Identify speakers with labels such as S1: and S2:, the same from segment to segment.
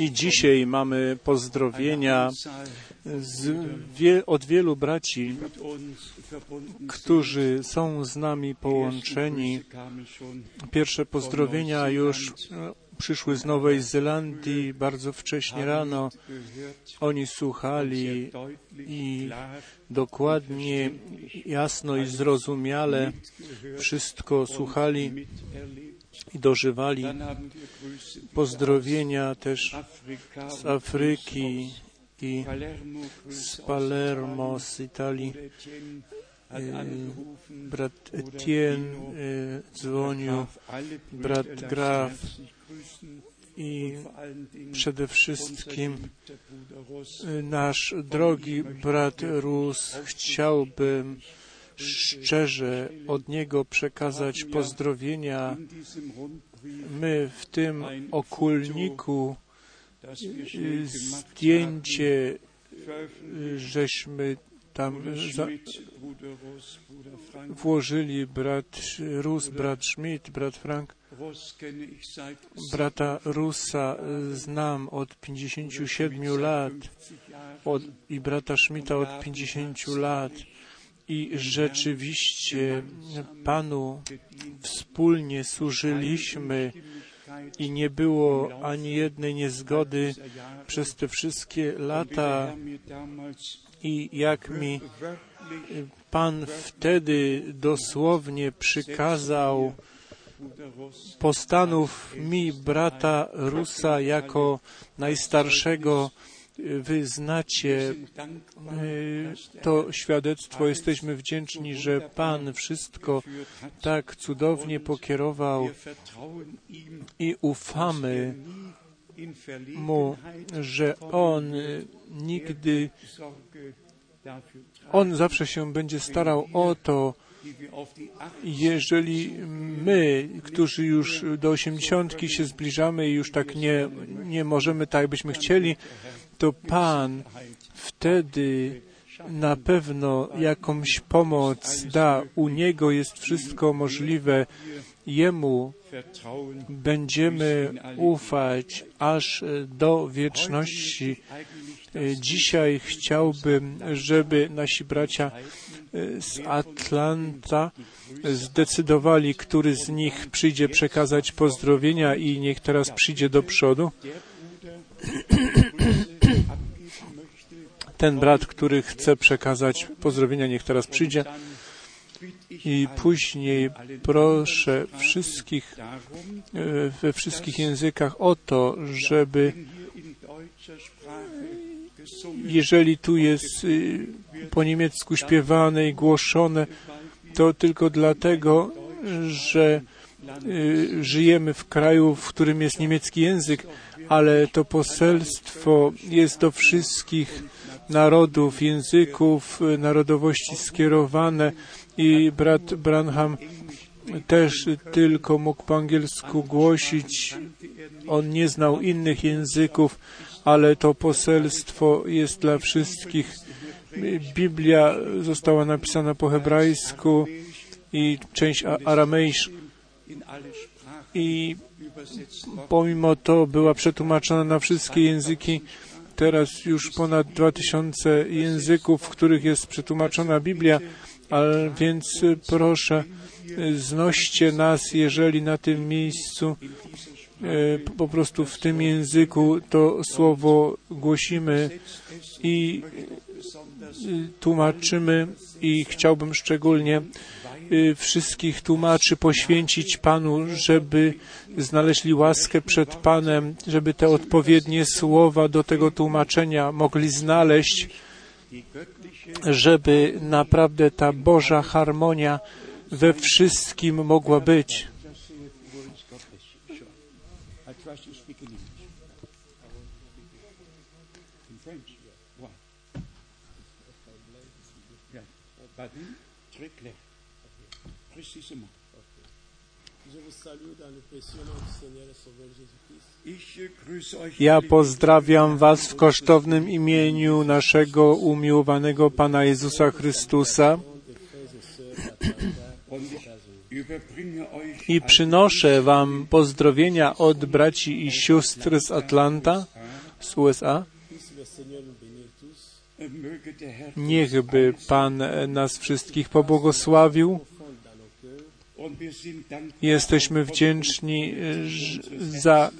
S1: I dzisiaj mamy pozdrowienia z wie, od wielu braci, którzy są z nami połączeni. Pierwsze pozdrowienia już przyszły z Nowej Zelandii bardzo wcześnie rano. Oni słuchali i dokładnie, jasno i zrozumiale wszystko słuchali i dożywali. Pozdrowienia też z Afryki i z Palermo, z Italii. Brat Etienne dzwonił, brat Graf i przede wszystkim nasz drogi brat Rus chciałbym szczerze od niego przekazać pozdrowienia. My w tym okulniku zdjęcie żeśmy tam za, włożyli brat Rus, brat Schmidt, brat Frank. Brata Rusa znam od 57 lat od, i brata Schmidta od 50 lat. I rzeczywiście Panu wspólnie służyliśmy i nie było ani jednej niezgody przez te wszystkie lata. I jak mi Pan wtedy dosłownie przykazał, postanów mi brata Rusa jako najstarszego Wy znacie to świadectwo. Jesteśmy wdzięczni, że Pan wszystko tak cudownie pokierował i ufamy Mu, że On nigdy, On zawsze się będzie starał o to, jeżeli my, którzy już do osiemdziesiątki się zbliżamy i już tak nie, nie możemy tak, byśmy chcieli, to Pan wtedy na pewno jakąś pomoc da. U Niego jest wszystko możliwe. Jemu będziemy ufać aż do wieczności. Dzisiaj chciałbym, żeby nasi bracia z Atlanta zdecydowali, który z nich przyjdzie przekazać pozdrowienia i niech teraz przyjdzie do przodu. Ten brat, który chce przekazać pozdrowienia, niech teraz przyjdzie. I później proszę wszystkich we wszystkich językach o to, żeby jeżeli tu jest po niemiecku śpiewane i głoszone, to tylko dlatego, że żyjemy w kraju, w którym jest niemiecki język, ale to poselstwo jest do wszystkich narodów, języków, narodowości skierowane i brat Branham też tylko mógł po angielsku głosić. On nie znał innych języków, ale to poselstwo jest dla wszystkich. Biblia została napisana po hebrajsku i część aramejska i pomimo to była przetłumaczona na wszystkie języki. Teraz już ponad 2000 języków, w których jest przetłumaczona Biblia, ale więc proszę, znoście nas, jeżeli na tym miejscu po prostu w tym języku to słowo głosimy i tłumaczymy i chciałbym szczególnie wszystkich tłumaczy poświęcić Panu, żeby znaleźli łaskę przed Panem, żeby te odpowiednie słowa do tego tłumaczenia mogli znaleźć, żeby naprawdę ta Boża harmonia we wszystkim mogła być. Ja pozdrawiam Was w kosztownym imieniu naszego umiłowanego Pana Jezusa Chrystusa i przynoszę Wam pozdrowienia od braci i sióstr z Atlanta, z USA. Niechby Pan nas wszystkich pobłogosławił. Jesteśmy wdzięczni za,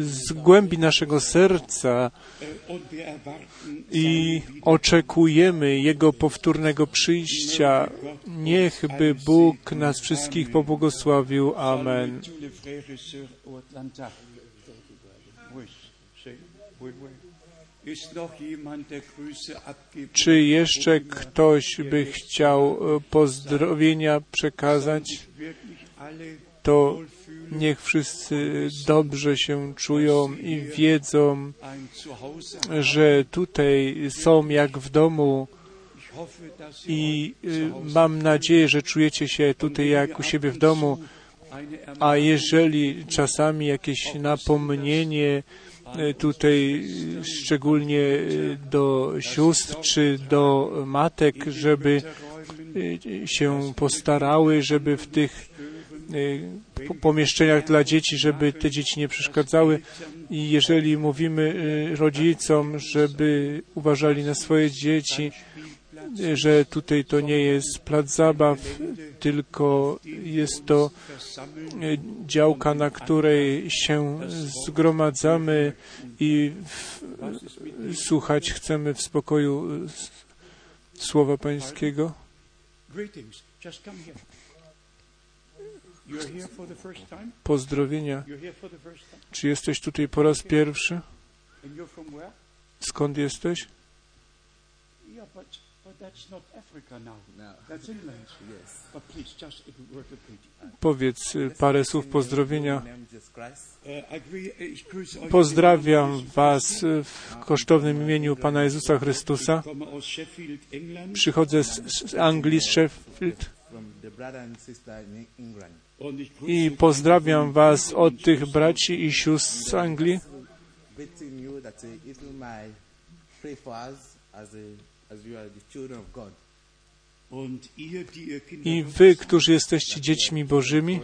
S1: z głębi naszego serca i oczekujemy Jego powtórnego przyjścia. Niechby Bóg nas wszystkich pobłogosławił. Amen. Czy jeszcze ktoś by chciał pozdrowienia przekazać? To niech wszyscy dobrze się czują i wiedzą, że tutaj są jak w domu i mam nadzieję, że czujecie się tutaj jak u siebie w domu, a jeżeli czasami jakieś napomnienie tutaj szczególnie do sióstr czy do matek, żeby się postarały, żeby w tych pomieszczeniach dla dzieci, żeby te dzieci nie przeszkadzały. I jeżeli mówimy rodzicom, żeby uważali na swoje dzieci, że tutaj to nie jest plac zabaw, tylko jest to działka, na której się zgromadzamy i w, słuchać chcemy w spokoju Słowa Pańskiego. Pozdrowienia. Czy jesteś tutaj po raz pierwszy? Skąd jesteś? Powiedz parę słów pozdrowienia. Pozdrawiam Was w kosztownym imieniu Pana Jezusa Chrystusa. Przychodzę z Anglii, z Sheffield. I pozdrawiam Was od tych braci i sióstr z Anglii. I Wy, którzy jesteście dziećmi Bożymi,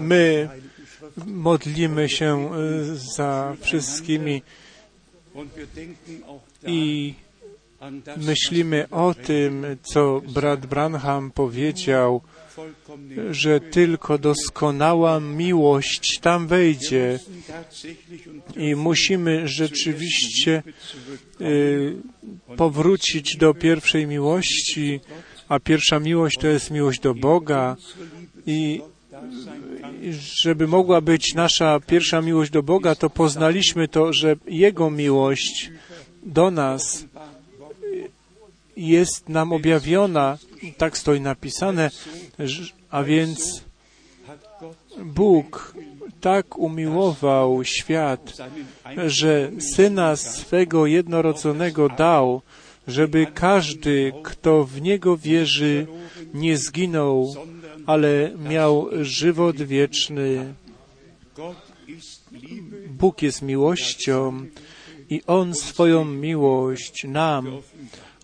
S1: My modlimy się za wszystkimi. I myślimy o tym, co brat Branham powiedział, że tylko doskonała miłość tam wejdzie i musimy rzeczywiście y, powrócić do pierwszej miłości, a pierwsza miłość to jest miłość do Boga i żeby mogła być nasza pierwsza miłość do Boga, to poznaliśmy to, że Jego miłość do nas jest nam objawiona, tak stoi napisane, a więc Bóg tak umiłował świat, że Syna swego jednorodzonego dał, żeby każdy, kto w Niego wierzy, nie zginął, ale miał żywot wieczny. Bóg jest miłością i On swoją miłość nam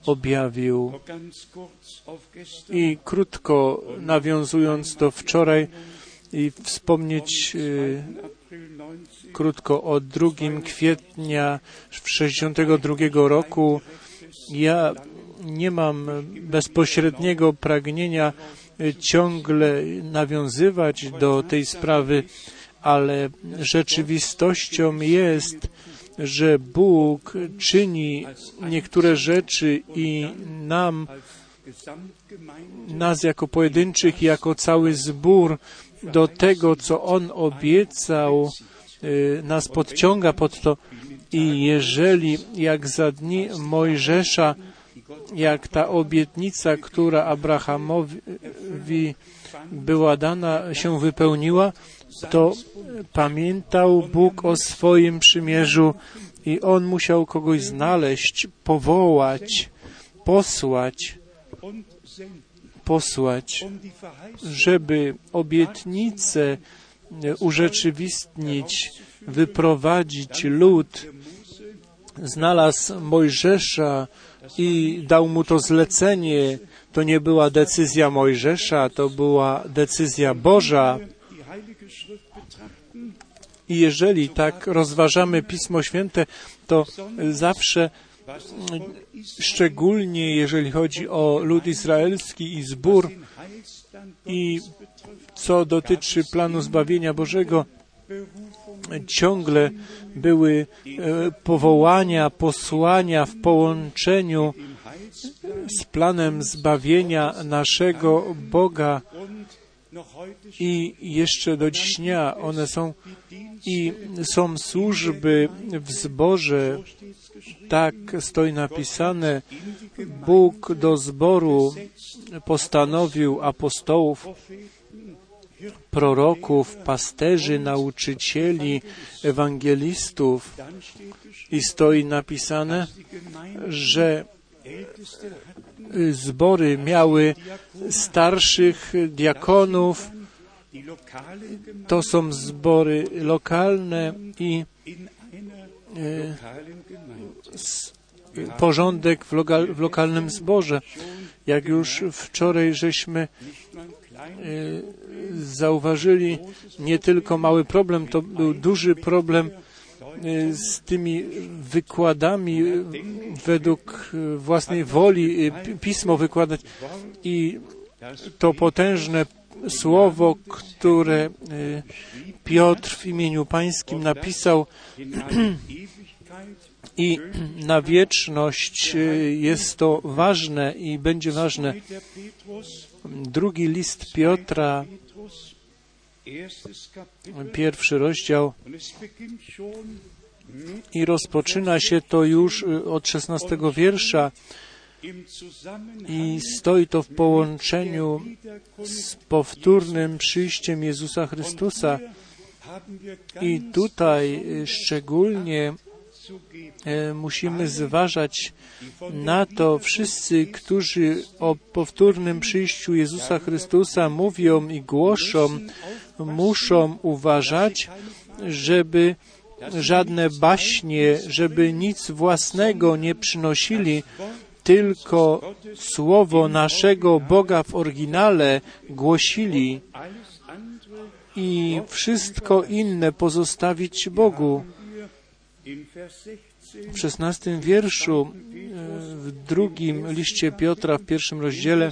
S1: objawił. I krótko nawiązując do wczoraj i wspomnieć y, krótko o 2 kwietnia 62 roku, ja nie mam bezpośredniego pragnienia ciągle nawiązywać do tej sprawy, ale rzeczywistością jest, że Bóg czyni niektóre rzeczy i nam, nas jako pojedynczych, jako cały zbór do tego, co On obiecał, nas podciąga pod to. I jeżeli, jak za dni Mojżesza, jak ta obietnica, która Abrahamowi była dana, się wypełniła, to pamiętał Bóg o swoim przymierzu i on musiał kogoś znaleźć, powołać, posłać, posłać, żeby obietnicę urzeczywistnić, wyprowadzić lud, znalazł Mojżesza i dał mu to zlecenie. To nie była decyzja Mojżesza, to była decyzja Boża. I jeżeli tak rozważamy Pismo Święte, to zawsze, szczególnie jeżeli chodzi o lud izraelski i zbór, i co dotyczy planu zbawienia Bożego, ciągle były powołania, posłania w połączeniu z planem zbawienia naszego Boga i jeszcze do dziś dnia one są i są służby w zborze. Tak stoi napisane. Bóg do zboru postanowił apostołów, proroków, pasterzy, nauczycieli, ewangelistów. I stoi napisane, że zbory miały starszych diakonów. To są zbory lokalne i e, porządek w, lokal, w lokalnym zborze. Jak już wczoraj żeśmy e, zauważyli, nie tylko mały problem, to był duży problem z tymi wykładami według własnej woli pismo wykładać i to potężne słowo, które Piotr w imieniu pańskim napisał i na wieczność jest to ważne i będzie ważne. Drugi list Piotra pierwszy rozdział i rozpoczyna się to już od szesnastego wiersza i stoi to w połączeniu z powtórnym przyjściem Jezusa Chrystusa. I tutaj szczególnie musimy zważać na to wszyscy, którzy o powtórnym przyjściu Jezusa Chrystusa mówią i głoszą, muszą uważać, żeby żadne baśnie, żeby nic własnego nie przynosili, tylko słowo naszego Boga w oryginale głosili i wszystko inne pozostawić Bogu. W szesnastym wierszu, w drugim liście Piotra, w pierwszym rozdziale,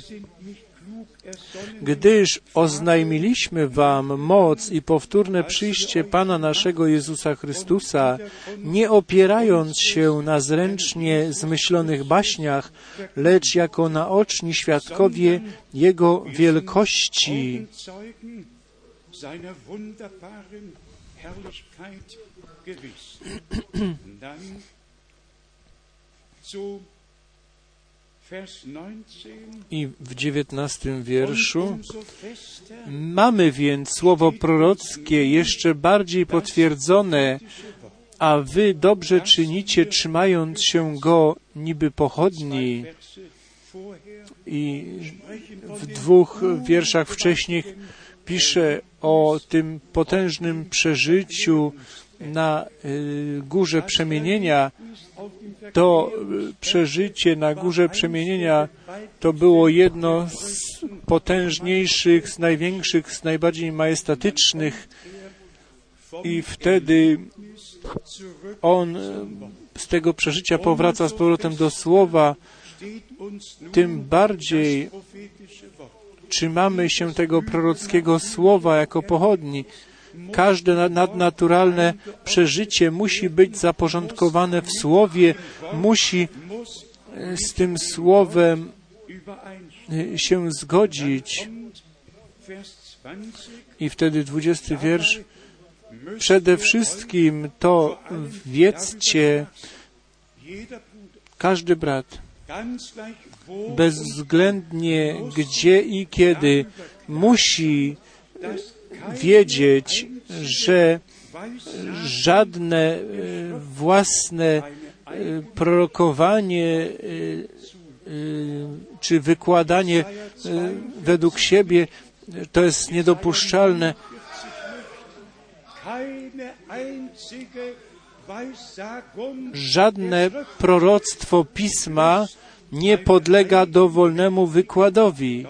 S1: gdyż oznajmiliśmy Wam moc i powtórne przyjście Pana naszego Jezusa Chrystusa, nie opierając się na zręcznie zmyślonych baśniach, lecz jako naoczni świadkowie Jego wielkości. I w dziewiętnastym wierszu mamy więc słowo prorockie jeszcze bardziej potwierdzone, a wy dobrze czynicie, trzymając się go niby pochodni. I w dwóch wierszach wcześniej pisze o tym potężnym przeżyciu na górze przemienienia, to przeżycie na górze przemienienia to było jedno z potężniejszych, z największych, z najbardziej majestatycznych. I wtedy on z tego przeżycia powraca z powrotem do słowa, tym bardziej trzymamy się tego prorockiego słowa jako pochodni. Każde nadnaturalne przeżycie musi być zaporządkowane w Słowie, musi z tym Słowem się zgodzić. I wtedy dwudziesty wiersz. Przede wszystkim to wiedzcie, każdy brat, bezwzględnie gdzie i kiedy, musi wiedzieć, że żadne własne prorokowanie y, czy wykładanie według siebie, to jest niedopuszczalne. Żadne proroctwo pisma nie podlega dowolnemu wykładowi.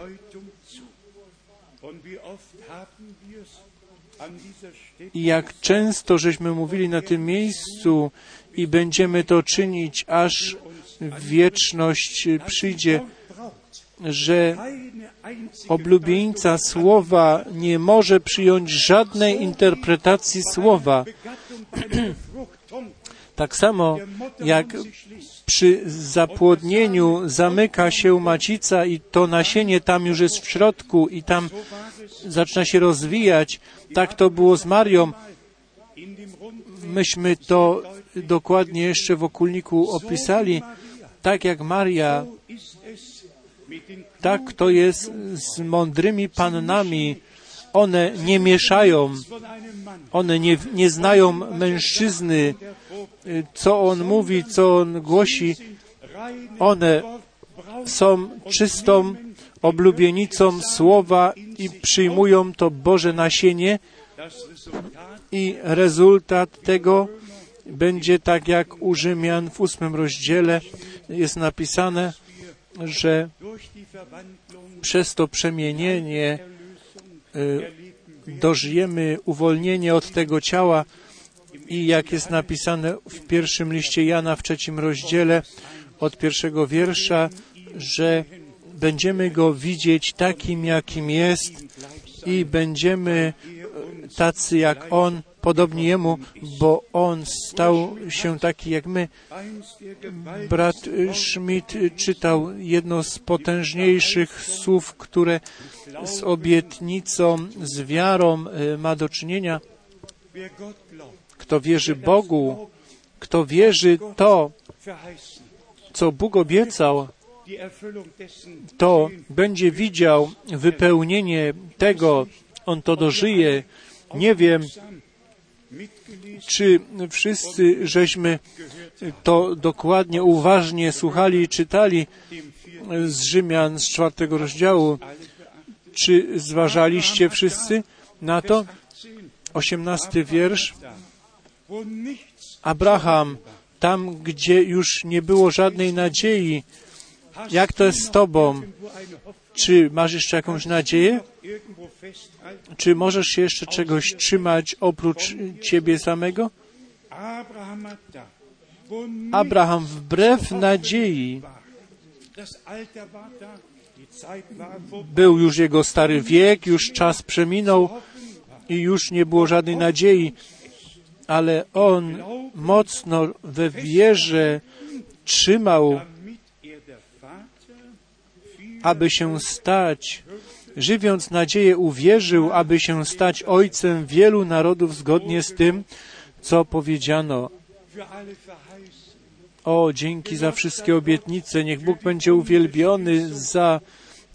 S1: I jak często żeśmy mówili na tym miejscu i będziemy to czynić, aż wieczność przyjdzie, że oblubieńca słowa nie może przyjąć żadnej interpretacji słowa. Tak samo jak przy zapłodnieniu zamyka się macica i to nasienie tam już jest w środku i tam zaczyna się rozwijać, tak to było z Marią. Myśmy to dokładnie jeszcze w okulniku opisali. Tak jak Maria, tak to jest z mądrymi pannami. One nie mieszają, one nie, nie znają mężczyzny, co on mówi, co on głosi. One są czystą oblubienicą słowa i przyjmują to Boże nasienie i rezultat tego będzie tak jak u Rzymian w ósmym rozdziale jest napisane, że przez to przemienienie y, dożyjemy uwolnienie od tego ciała i jak jest napisane w pierwszym liście Jana w trzecim rozdziale od pierwszego wiersza, że będziemy Go widzieć takim, jakim jest i będziemy tacy jak On, podobni Jemu, bo On stał się taki jak my. Brat Schmidt czytał jedno z potężniejszych słów, które z obietnicą, z wiarą e, ma do czynienia. Kto wierzy Bogu, kto wierzy to, co Bóg obiecał, to będzie widział wypełnienie tego, on to dożyje. Nie wiem, czy wszyscy żeśmy to dokładnie, uważnie słuchali i czytali z Rzymian z czwartego rozdziału. Czy zważaliście wszyscy na to? Osiemnasty wiersz. Abraham, tam gdzie już nie było żadnej nadziei, jak to jest z Tobą? Czy masz jeszcze jakąś nadzieję? Czy możesz się jeszcze czegoś trzymać oprócz Ciebie samego? Abraham wbrew nadziei był już jego stary wiek, już czas przeminął i już nie było żadnej nadziei, ale on mocno we wierze trzymał aby się stać, żywiąc nadzieję, uwierzył, aby się stać ojcem wielu narodów zgodnie z tym, co powiedziano. O, dzięki za wszystkie obietnice. Niech Bóg będzie uwielbiony za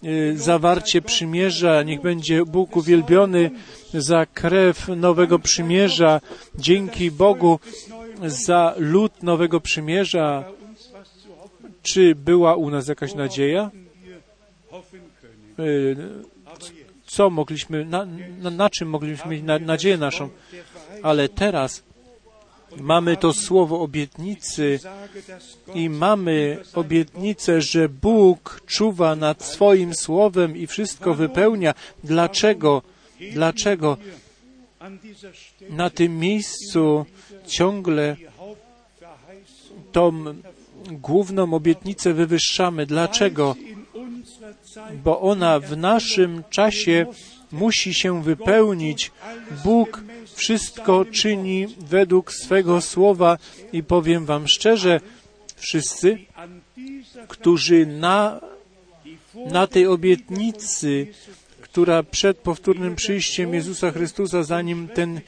S1: y, zawarcie przymierza. Niech będzie Bóg uwielbiony za krew nowego przymierza. Dzięki Bogu za lud nowego przymierza. Czy była u nas jakaś nadzieja? Y, co mogliśmy, na, na, na czym mogliśmy mieć na, nadzieję naszą. Ale teraz mamy to słowo obietnicy i mamy obietnicę, że Bóg czuwa nad swoim słowem i wszystko wypełnia. Dlaczego? Dlaczego na tym miejscu ciągle tą główną obietnicę wywyższamy? Dlaczego? Bo ona w naszym czasie musi się wypełnić. Bóg wszystko czyni według swego słowa i powiem Wam szczerze, wszyscy, którzy na, na tej obietnicy, która przed powtórnym przyjściem Jezusa Chrystusa, zanim ten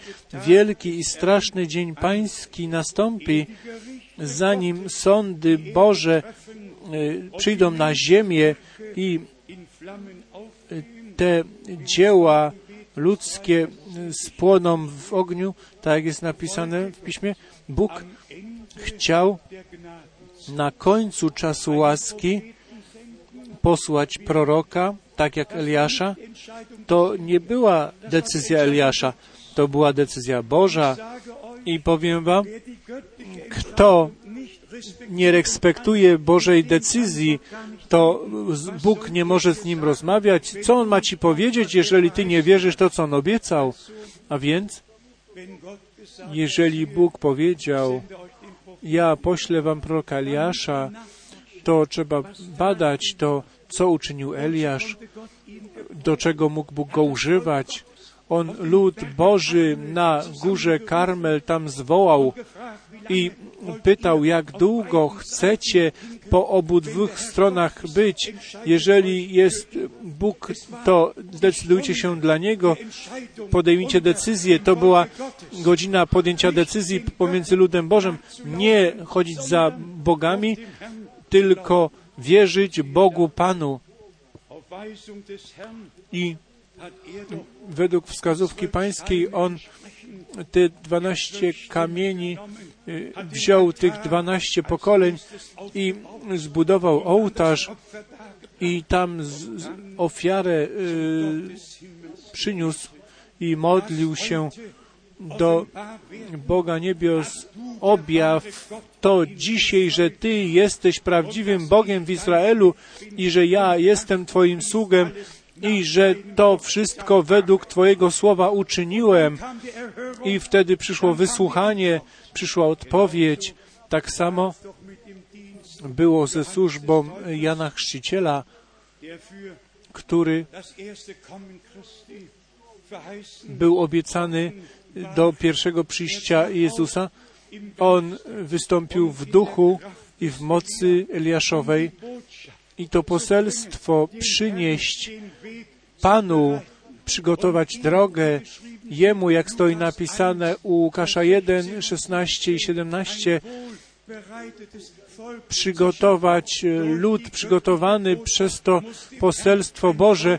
S1: wielki i straszny dzień pański nastąpi, zanim sądy Boże e, przyjdą na ziemię i te dzieła ludzkie spłoną w ogniu, tak jak jest napisane w piśmie. Bóg chciał na końcu czasu łaski posłać proroka, tak jak Eliasza, to nie była decyzja Eliasza, to była decyzja Boża. I powiem Wam, kto nie respektuje Bożej decyzji, to Bóg nie może z nim rozmawiać. Co On ma Ci powiedzieć, jeżeli Ty nie wierzysz to, co On obiecał? A więc, jeżeli Bóg powiedział, ja poślę Wam proroka Eliasza, to trzeba badać to, co uczynił Eliasz, do czego mógł Bóg go używać. On lud Boży na górze Karmel tam zwołał i pytał, jak długo chcecie po obu dwóch stronach być. Jeżeli jest Bóg, to zdecydujcie się dla Niego, podejmijcie decyzję. To była godzina podjęcia decyzji pomiędzy ludem Bożym. Nie chodzić za bogami, tylko wierzyć Bogu Panu. I według wskazówki pańskiej on te dwanaście kamieni wziął tych dwanaście pokoleń i zbudował ołtarz i tam ofiarę y, przyniósł i modlił się do Boga niebios objaw. To dzisiaj, że Ty jesteś prawdziwym Bogiem w Izraelu i że ja jestem Twoim sługiem i że to wszystko według Twojego słowa uczyniłem. I wtedy przyszło wysłuchanie, przyszła odpowiedź. Tak samo było ze służbą Jana Chrzciciela, który był obiecany do pierwszego przyjścia Jezusa. On wystąpił w duchu i w mocy Eliaszowej i to poselstwo przynieść Panu, przygotować drogę Jemu, jak stoi napisane u Łukasza 1, 16 i 17, przygotować lud przygotowany przez to poselstwo Boże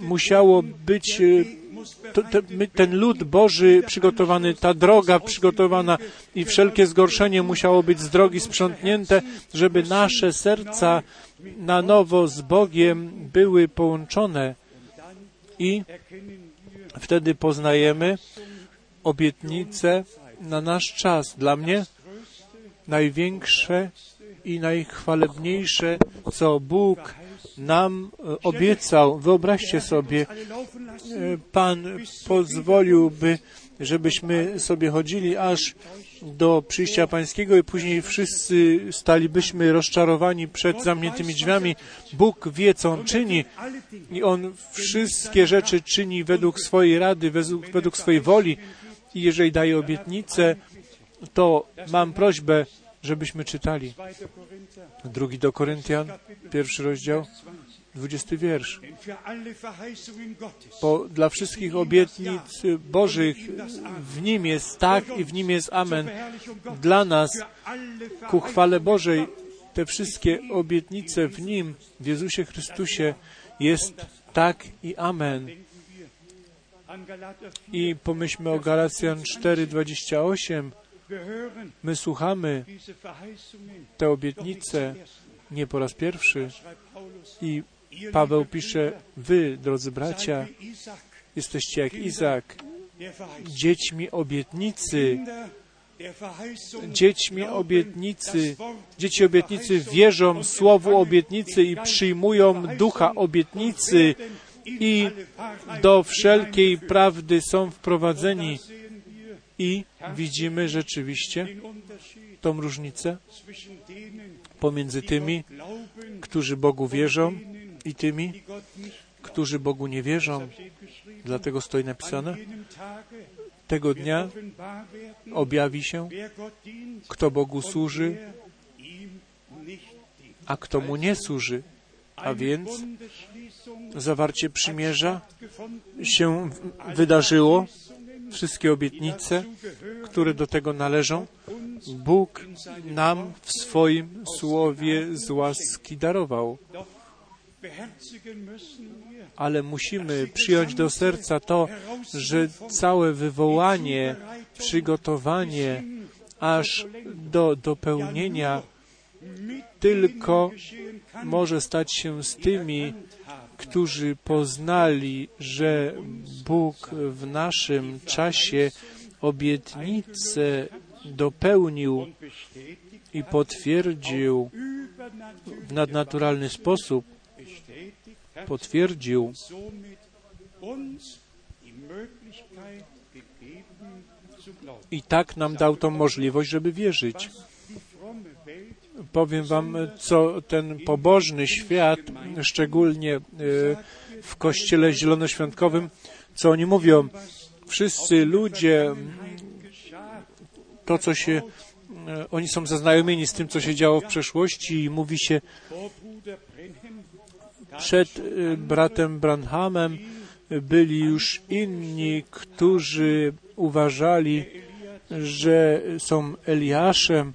S1: musiało być ten lud Boży przygotowany, ta droga przygotowana i wszelkie zgorszenie musiało być z drogi sprzątnięte, żeby nasze serca na nowo z Bogiem były połączone. I wtedy poznajemy obietnicę na nasz czas. Dla mnie największe i najchwalebniejsze, co Bóg nam e, obiecał. Wyobraźcie sobie, e, Pan pozwoliłby, żebyśmy sobie chodzili aż do przyjścia Pańskiego i później wszyscy stalibyśmy rozczarowani przed zamkniętymi drzwiami. Bóg wie, co On czyni i On wszystkie rzeczy czyni według swojej rady, według, według swojej woli. I jeżeli daje obietnicę, to mam prośbę, żebyśmy czytali. Drugi do Koryntian, pierwszy rozdział, dwudziesty wiersz. Bo dla wszystkich obietnic Bożych w Nim jest tak i w Nim jest Amen. Dla nas, ku chwale Bożej, te wszystkie obietnice w Nim, w Jezusie Chrystusie, jest tak i Amen. I pomyślmy o Galacjan 4:28. My słuchamy te obietnice nie po raz pierwszy. I Paweł pisze, wy, drodzy bracia, jesteście jak Izak, dziećmi obietnicy, dziećmi obietnicy. Dzieci obietnicy wierzą słowu obietnicy i przyjmują ducha obietnicy. i do wszelkiej prawdy są wprowadzeni. I widzimy rzeczywiście tą różnicę pomiędzy tymi, którzy Bogu wierzą i tymi, którzy Bogu nie wierzą. Dlatego stoi napisane, tego dnia objawi się, kto Bogu służy, a kto Mu nie służy. A więc zawarcie przymierza się wydarzyło, wszystkie obietnice, które do tego należą, Bóg nam w swoim słowie z łaski darował. Ale musimy przyjąć do serca to, że całe wywołanie, przygotowanie aż do dopełnienia tylko może stać się z tymi, którzy poznali, że Bóg w naszym czasie obietnicę dopełnił i potwierdził w nadnaturalny sposób, potwierdził, i tak nam dał tą możliwość, żeby wierzyć. Powiem Wam, co ten pobożny świat, szczególnie e, w kościele zielonoświątkowym, co oni mówią. Wszyscy ludzie, to co się, e, oni są zaznajomieni z tym, co się działo w przeszłości i mówi się przed e, bratem Branhamem byli już inni, którzy uważali, że są Eliaszem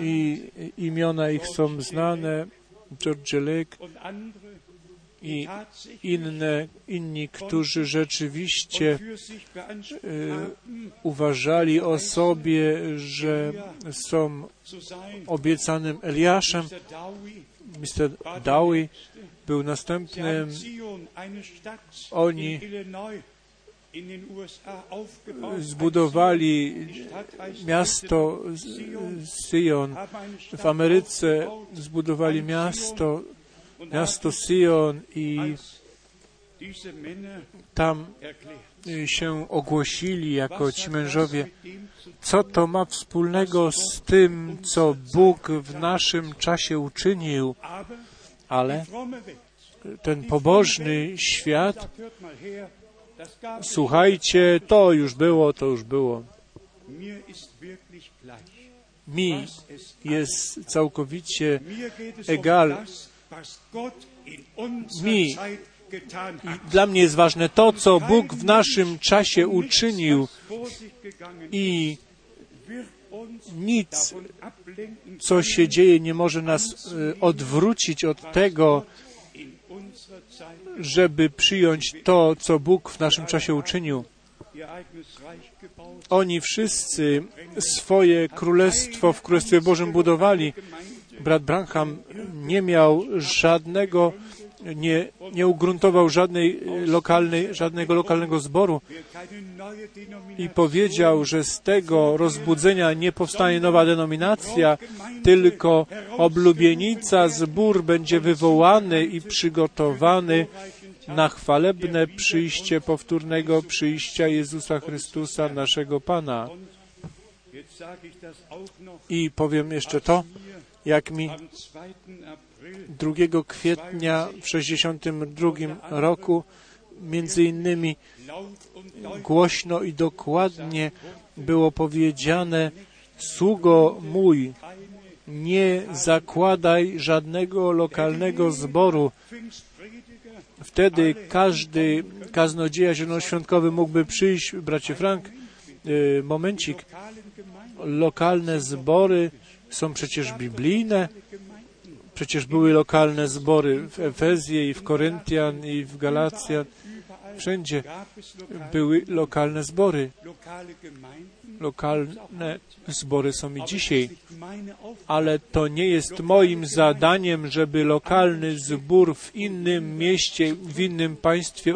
S1: i imiona ich są znane, George Lake i inne, inni, którzy rzeczywiście y, uważali o sobie, że są obiecanym Eliaszem. Mr. Dowie był następnym. Oni zbudowali miasto Sion. W Ameryce zbudowali miasto, miasto Sion i tam się ogłosili jako ci mężowie, co to ma wspólnego z tym, co Bóg w naszym czasie uczynił, ale ten pobożny świat Słuchajcie, to już było, to już było. Mi jest całkowicie egal. Mi, dla mnie jest ważne to, co Bóg w naszym czasie uczynił i nic, co się dzieje, nie może nas e, odwrócić od tego, żeby przyjąć to, co Bóg w naszym czasie uczynił. Oni wszyscy swoje królestwo w Królestwie Bożym budowali. Brat Branham nie miał żadnego nie, nie ugruntował żadnej lokalnej, żadnego lokalnego zboru i powiedział, że z tego rozbudzenia nie powstanie nowa denominacja, tylko oblubienica zbór będzie wywołany i przygotowany na chwalebne przyjście powtórnego przyjścia Jezusa Chrystusa, naszego Pana. I powiem jeszcze to, jak mi 2 kwietnia w 1962 roku między innymi głośno i dokładnie było powiedziane sługo mój, nie zakładaj żadnego lokalnego zboru. Wtedy każdy kaznodzieja zielonoświątkowy mógłby przyjść, bracie Frank, y, momencik, lokalne zbory są przecież biblijne, Przecież były lokalne zbory w Efezji i w Koryntian i w Galacjan. Wszędzie były lokalne zbory. Lokalne zbory są i dzisiaj, ale to nie jest moim zadaniem, żeby lokalny zbór w innym mieście, w innym państwie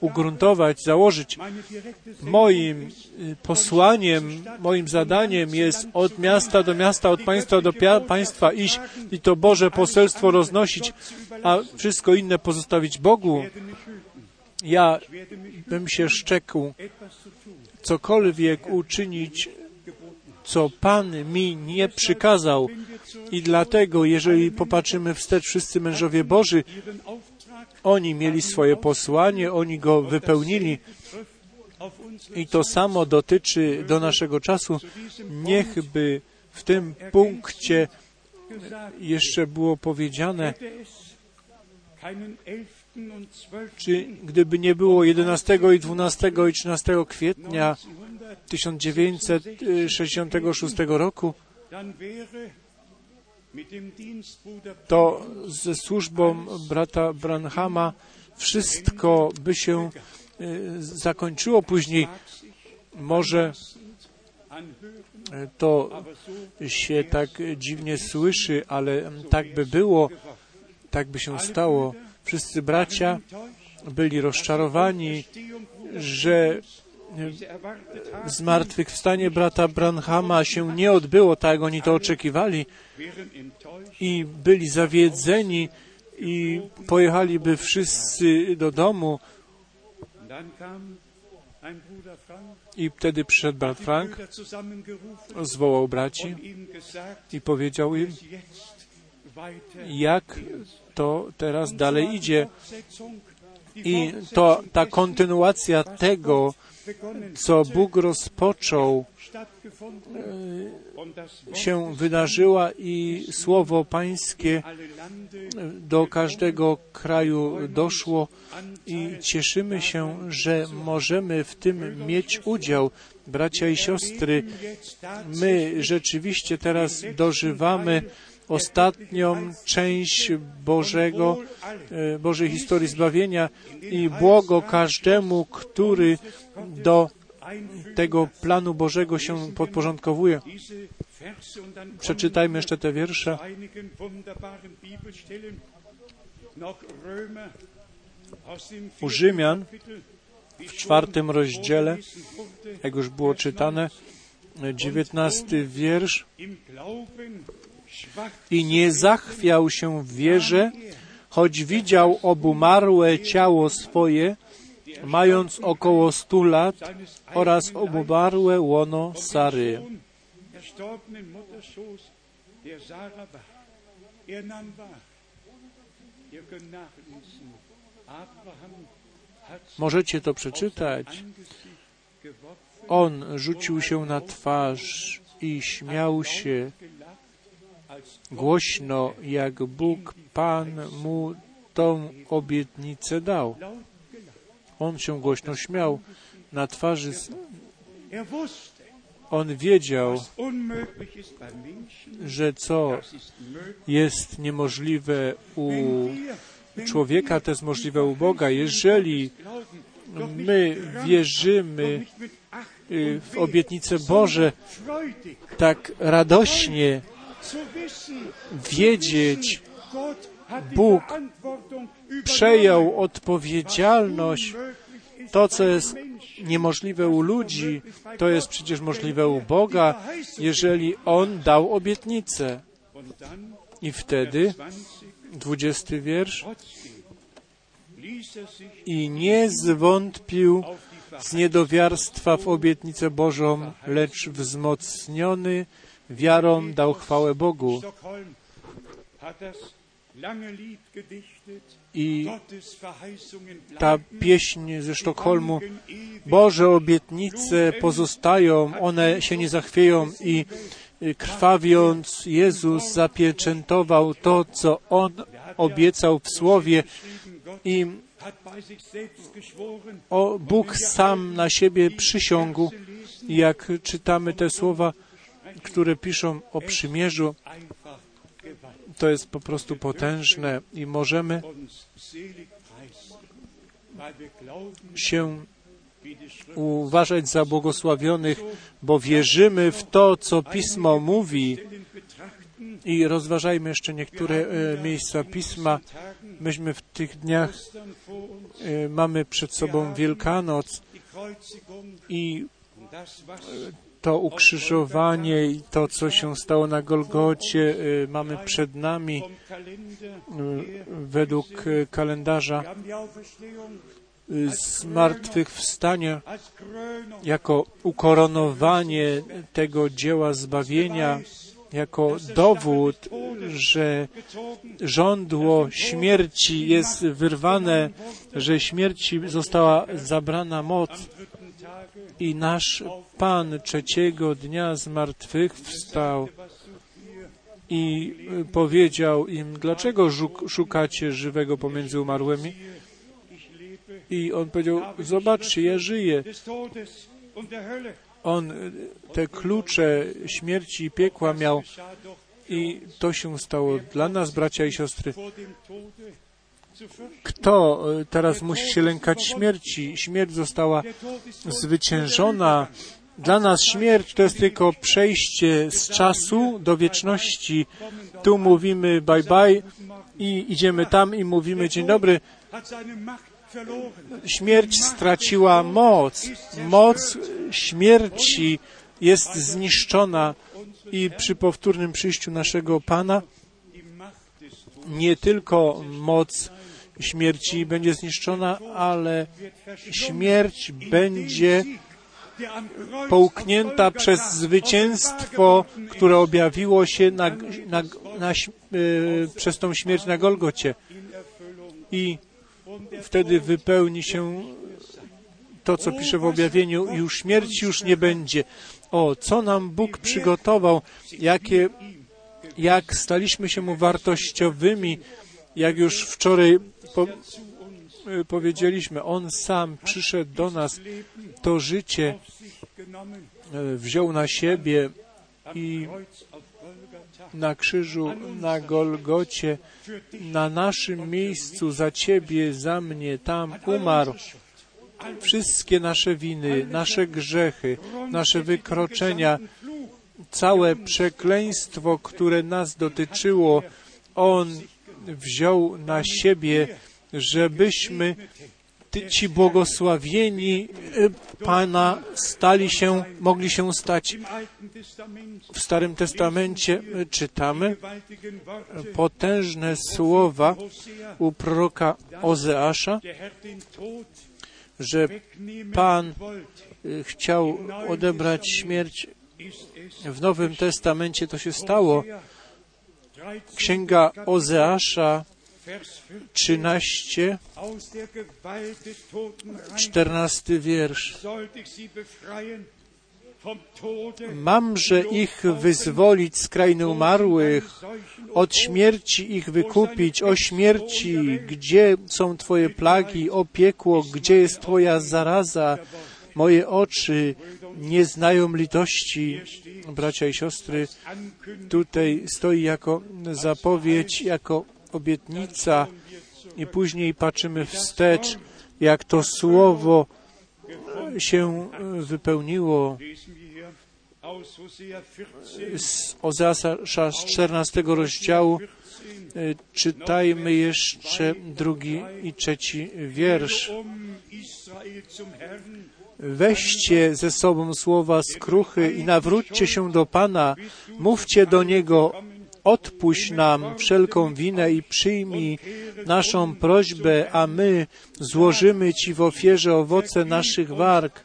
S1: ugruntować, założyć. Moim y, posłaniem, moim zadaniem jest od miasta do miasta, od państwa do państwa iść i to Boże poselstwo roznosić, a wszystko inne pozostawić Bogu. Ja bym się szczekł cokolwiek uczynić, co Pan mi nie przykazał. I dlatego, jeżeli popatrzymy wstecz, wszyscy mężowie Boży, oni mieli swoje posłanie, oni go wypełnili. I to samo dotyczy do naszego czasu. Niechby w tym punkcie jeszcze było powiedziane, czy gdyby nie było 11 i 12 i 13 kwietnia 1966 roku, to ze służbą brata Branhama wszystko by się y, zakończyło później. Może To się tak dziwnie słyszy, ale tak by było, tak by się stało. Wszyscy bracia byli rozczarowani, że zmartwychwstanie brata Branhama się nie odbyło tak, jak oni to oczekiwali i byli zawiedzeni i pojechaliby wszyscy do domu. I wtedy przyszedł brat Frank, zwołał braci i powiedział im, jak to teraz dalej idzie. I to ta kontynuacja tego, co Bóg rozpoczął, się wydarzyła i słowo Pańskie do każdego kraju doszło i cieszymy się, że możemy w tym mieć udział. Bracia i siostry, my rzeczywiście teraz dożywamy ostatnią część Bożego, e, Bożej historii zbawienia i błogo każdemu, który do tego planu Bożego się podporządkowuje. Przeczytajmy jeszcze te wiersze. U Rzymian w czwartym rozdziale, jak już było czytane, dziewiętnasty wiersz i nie zachwiał się w wierze, choć widział obumarłe ciało swoje, mając około stu lat oraz obumarłe łono Sary. Możecie to przeczytać. On rzucił się na twarz i śmiał się głośno, jak Bóg Pan mu tą obietnicę dał. On się głośno śmiał na twarzy. On wiedział, że co jest niemożliwe u człowieka, to jest możliwe u Boga. Jeżeli my wierzymy y, w obietnice Boże tak radośnie, wiedzieć, Bóg przejął odpowiedzialność. To, co jest niemożliwe u ludzi, to jest przecież możliwe u Boga, jeżeli On dał obietnicę. I wtedy, dwudziesty wiersz, i nie zwątpił z niedowiarstwa w obietnicę Bożą, lecz wzmocniony wiarą dał chwałę Bogu. I ta pieśń ze Sztokholmu, Boże obietnice pozostają, one się nie zachwieją i krwawiąc Jezus zapieczętował to, co On obiecał w Słowie i o, Bóg sam na siebie przysiągł, jak czytamy te słowa, które piszą o przymierzu, to jest po prostu potężne i możemy się uważać za błogosławionych, bo wierzymy w to, co Pismo mówi. I rozważajmy jeszcze niektóre e, miejsca Pisma. Myśmy w tych dniach e, mamy przed sobą Wielkanoc i to ukrzyżowanie i to, co się stało na Golgocie, y, mamy przed nami y, według y, kalendarza zmartwychwstania jako ukoronowanie tego dzieła zbawienia, jako dowód, że żądło śmierci jest wyrwane, że śmierci została zabrana moc i nasz Pan trzeciego dnia z martwych wstał i powiedział im, dlaczego szukacie żywego pomiędzy umarłymi? I on powiedział, zobaczcie, ja żyję. On te klucze śmierci i piekła miał i to się stało dla nas, bracia i siostry. Kto teraz musi się lękać śmierci? Śmierć została zwyciężona Dla nas śmierć to jest tylko przejście z czasu do wieczności. Tu mówimy bye bye i idziemy tam i mówimy dzień dobry. Śmierć straciła moc. Moc śmierci jest zniszczona i przy powtórnym przyjściu naszego Pana nie tylko moc śmierci będzie zniszczona, ale śmierć będzie połknięta przez zwycięstwo, które objawiło się na, na, na, y, przez tą śmierć na Golgocie. I wtedy wypełni się to, co pisze w objawieniu, już śmierci już nie będzie. O, co nam Bóg przygotował, jakie, jak staliśmy się Mu wartościowymi, jak już wczoraj po, y, powiedzieliśmy, On sam przyszedł do nas, to życie y, wziął na siebie i na krzyżu, na Golgocie, na naszym miejscu, za Ciebie, za mnie, tam umarł. Wszystkie nasze winy, nasze grzechy, nasze wykroczenia, całe przekleństwo, które nas dotyczyło, On wziął na siebie, żebyśmy ci błogosławieni y, Pana stali się, mogli się stać. W Starym Testamencie y, czytamy potężne słowa u proroka Ozeasza, że Pan y, chciał odebrać śmierć. W Nowym Testamencie to się stało. Księga Ozeasza 13, 14 wiersz. Mamże ich wyzwolić z krainy umarłych, od śmierci ich wykupić, o śmierci, gdzie są Twoje plagi, o piekło, gdzie jest Twoja zaraza, moje oczy nie znają litości. Bracia i siostry, tutaj stoi jako zapowiedź, jako obietnica i później patrzymy wstecz, jak to słowo się wypełniło z Ozeasza z 14 rozdziału. Czytajmy jeszcze drugi i trzeci wiersz. Weźcie ze sobą słowa skruchy i nawróćcie się do Pana. Mówcie do Niego, odpuść nam wszelką winę i przyjmij naszą prośbę, a my złożymy Ci w ofierze owoce naszych warg.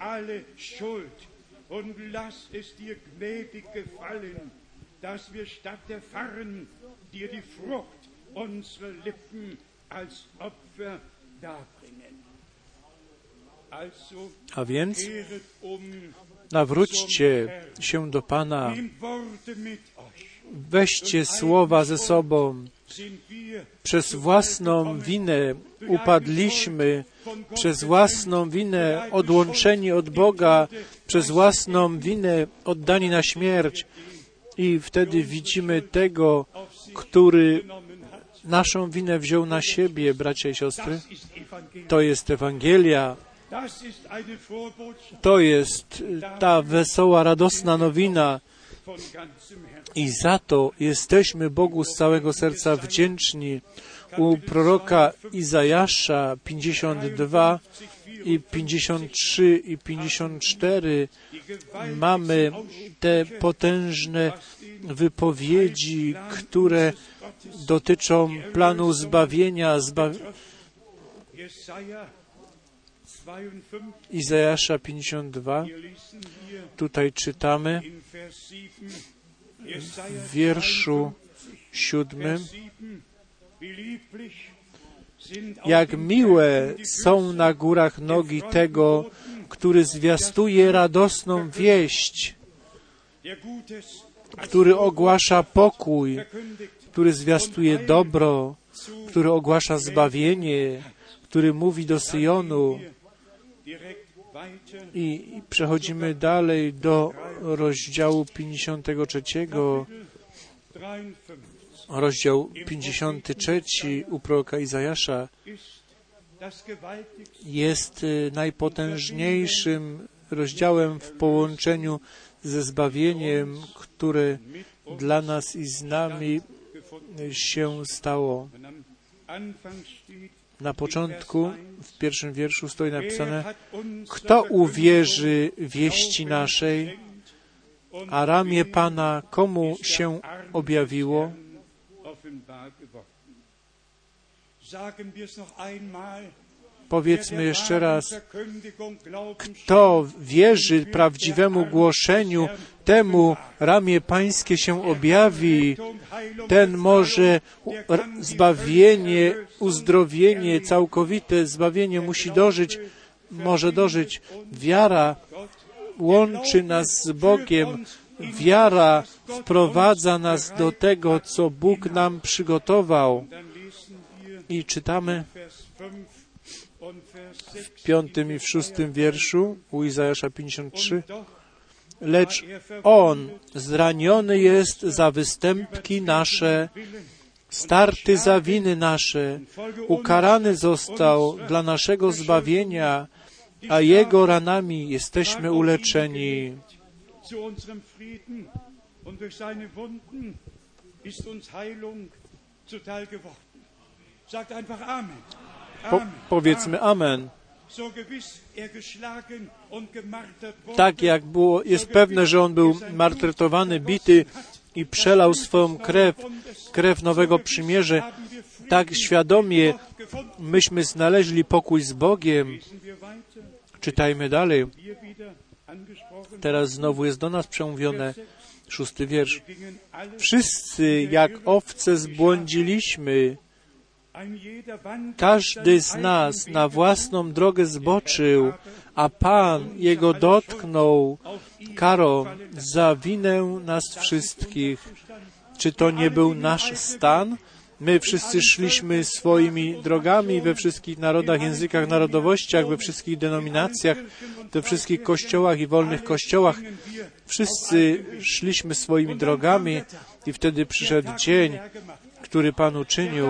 S1: A więc nawróćcie się do Pana, weźcie słowa ze sobą. Przez własną winę upadliśmy, przez własną winę odłączeni od Boga, przez własną winę oddani na śmierć. I wtedy widzimy tego, który naszą winę wziął na siebie, bracia i siostry. To jest Ewangelia. To jest ta wesoła, radosna nowina. I za to jesteśmy Bogu z całego serca wdzięczni. U proroka Izajasza 52 i 53 i 54 mamy te potężne wypowiedzi, które dotyczą planu zbawienia, zba... Izajasza 52. Tutaj czytamy w wierszu siódmym, jak miłe są na górach nogi tego, który zwiastuje radosną wieść, który ogłasza pokój, który zwiastuje dobro, który ogłasza zbawienie, który mówi do Syjonu. I przechodzimy dalej do rozdziału 53, rozdział 53 u proroka Izajasza jest y, najpotężniejszym rozdziałem w połączeniu ze zbawieniem, które dla nas i z nami się stało. Na początku, w pierwszym wierszu stoi napisane, kto uwierzy wieści naszej, a ramię Pana komu się objawiło? Powiedzmy jeszcze raz, kto wierzy prawdziwemu głoszeniu, temu ramię Pańskie się objawi, ten może zbawienie, uzdrowienie, całkowite zbawienie musi dożyć, może dożyć. Wiara łączy nas z Bogiem, wiara wprowadza nas do tego, co Bóg nam przygotował. I czytamy w piątym i w szóstym wierszu u Izajasza 53. Lecz On zraniony jest za występki nasze, starty za winy nasze, ukarany został dla naszego zbawienia, a Jego ranami jesteśmy uleczeni. Po, powiedzmy Amen. Tak jak było, jest pewne, że on był martretowany, bity i przelał swoją krew, krew nowego przymierza, tak świadomie myśmy znaleźli pokój z Bogiem. Czytajmy dalej. Teraz znowu jest do nas przemówione szósty wiersz. Wszyscy jak owce zbłądziliśmy, każdy z nas na własną drogę zboczył, a Pan jego dotknął karą za winę nas wszystkich. Czy to nie był nasz stan? My wszyscy szliśmy swoimi drogami we wszystkich narodach, językach, narodowościach, we wszystkich denominacjach, we wszystkich kościołach i wolnych kościołach. Wszyscy szliśmy swoimi drogami i wtedy przyszedł dzień, który Pan uczynił,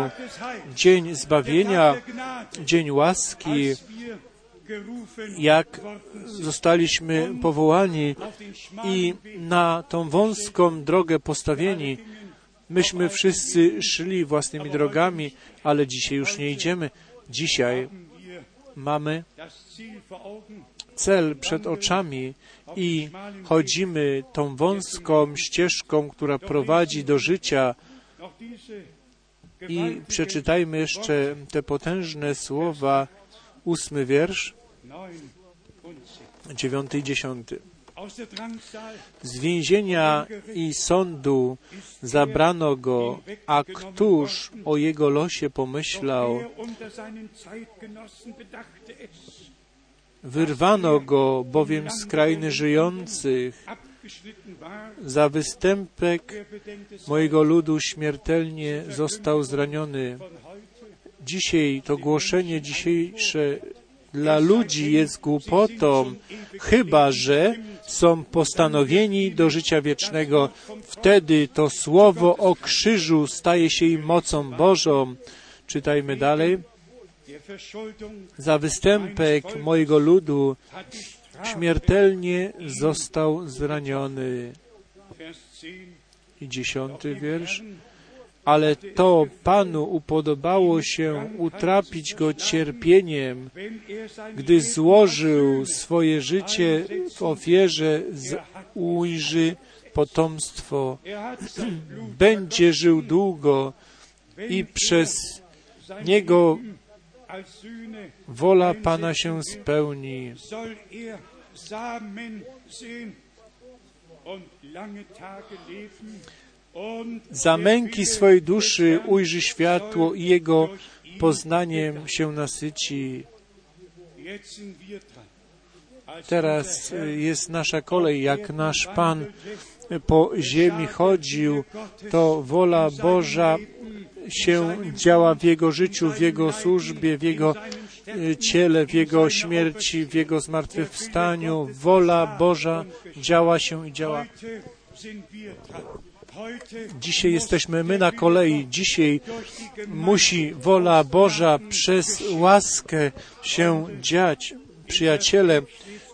S1: dzień zbawienia, dzień łaski, jak zostaliśmy powołani i na tą wąską drogę postawieni. Myśmy wszyscy szli własnymi drogami, ale dzisiaj już nie idziemy. Dzisiaj mamy cel przed oczami i chodzimy tą wąską ścieżką, która prowadzi do życia. I przeczytajmy jeszcze te potężne słowa, ósmy wiersz, dziewiąty i dziesiąty. Z więzienia i sądu zabrano go, a któż o jego losie pomyślał? Wyrwano go bowiem z krainy żyjących. Za występek mojego ludu śmiertelnie został zraniony. Dzisiaj to głoszenie dzisiejsze dla ludzi jest głupotą, chyba że są postanowieni do życia wiecznego. Wtedy to słowo o krzyżu staje się im mocą Bożą. Czytajmy dalej. Za występek mojego ludu śmiertelnie został zraniony. I dziesiąty wiersz. Ale to Panu upodobało się utrapić go cierpieniem, gdy złożył swoje życie w ofierze, ujrzy potomstwo. Będzie żył długo i przez niego wola Pana się spełni. Za męki swojej duszy ujrzy światło i jego poznaniem się nasyci. Teraz jest nasza kolej, jak nasz Pan po ziemi chodził, to wola Boża się działa w Jego życiu, w Jego służbie, w Jego ciele, w Jego śmierci, w Jego zmartwychwstaniu. Wola Boża działa się i działa. Dzisiaj jesteśmy my na kolei. Dzisiaj musi wola Boża przez łaskę się dziać. Przyjaciele,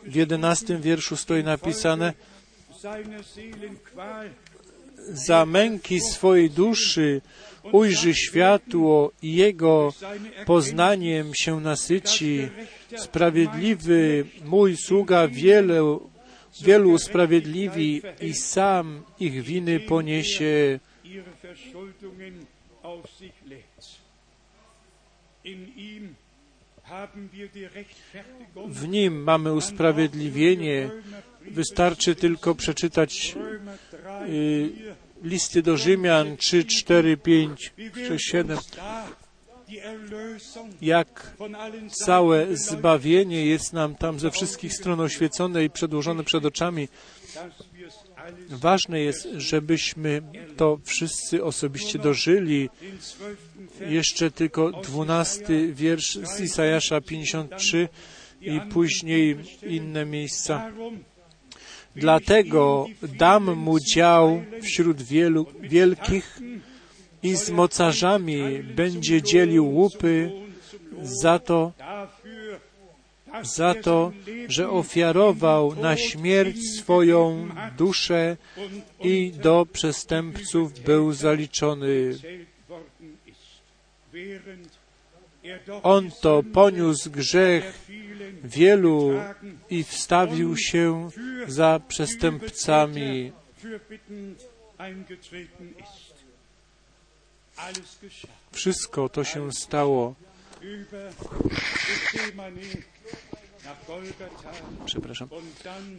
S1: W jedenastym wierszu stoi napisane, za męki swojej duszy ujrzy światło i jego poznaniem się nasyci. Sprawiedliwy mój sługa wielu, wielu usprawiedliwi i sam ich winy poniesie. W nim mamy usprawiedliwienie. Wystarczy tylko przeczytać y, listy do Rzymian 3, 4, 5, 6, 7. Jak całe zbawienie jest nam tam ze wszystkich stron oświecone i przedłożone przed oczami. Ważne jest, żebyśmy to wszyscy osobiście dożyli. Jeszcze tylko dwunasty wiersz z Isajasza 53 i później inne miejsca. Dlatego dam mu dział wśród wielu wielkich i z mocarzami będzie dzielił łupy za to, za to, że ofiarował na śmierć swoją duszę i do przestępców był zaliczony. On to poniósł grzech wielu i wstawił się za przestępcami. Wszystko to się stało. Przepraszam.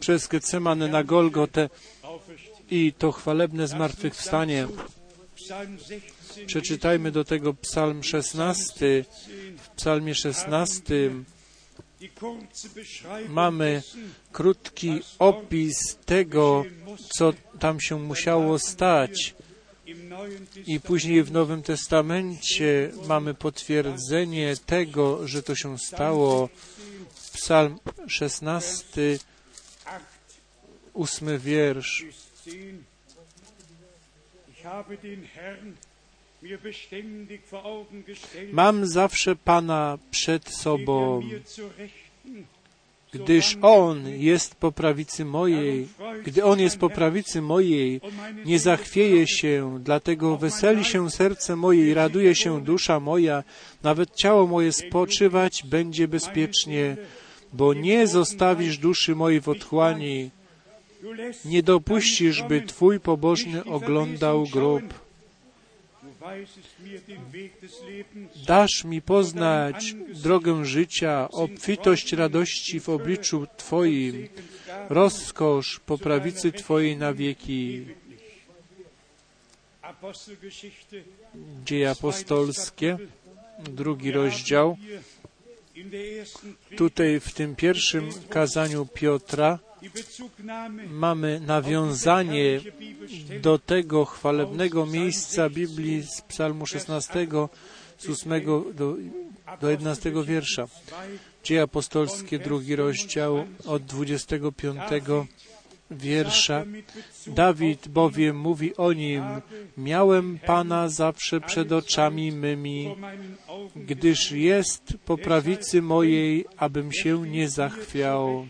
S1: Przez Getsemane na Golgotę i to chwalebne zmartwychwstanie. Przeczytajmy do tego psalm 16. W psalmie 16 mamy krótki opis tego, co tam się musiało stać. I później w Nowym Testamencie mamy potwierdzenie tego, że to się stało. Psalm 16, ósmy wiersz. Mam zawsze Pana przed sobą, gdyż On jest po prawicy mojej, gdy On jest po prawicy mojej, nie zachwieje się, dlatego weseli się serce moje i raduje się dusza moja, nawet ciało moje spoczywać będzie bezpiecznie, bo nie zostawisz duszy mojej w otchłani, nie dopuścisz, by Twój pobożny oglądał grób. Dasz mi poznać drogę życia, obfitość radości w obliczu Twoim, rozkosz po prawicy Twojej na wieki. Dzieje apostolskie, drugi rozdział. Tutaj w tym pierwszym kazaniu Piotra mamy nawiązanie do tego chwalebnego miejsca Biblii z Psalmu 16, z 8 do, do 11 wiersza. Dzieje apostolskie, drugi rozdział od 25 wiersza. Dawid bowiem mówi o nim, miałem Pana zawsze przed oczami mymi, gdyż jest po prawicy mojej, abym się nie zachwiał.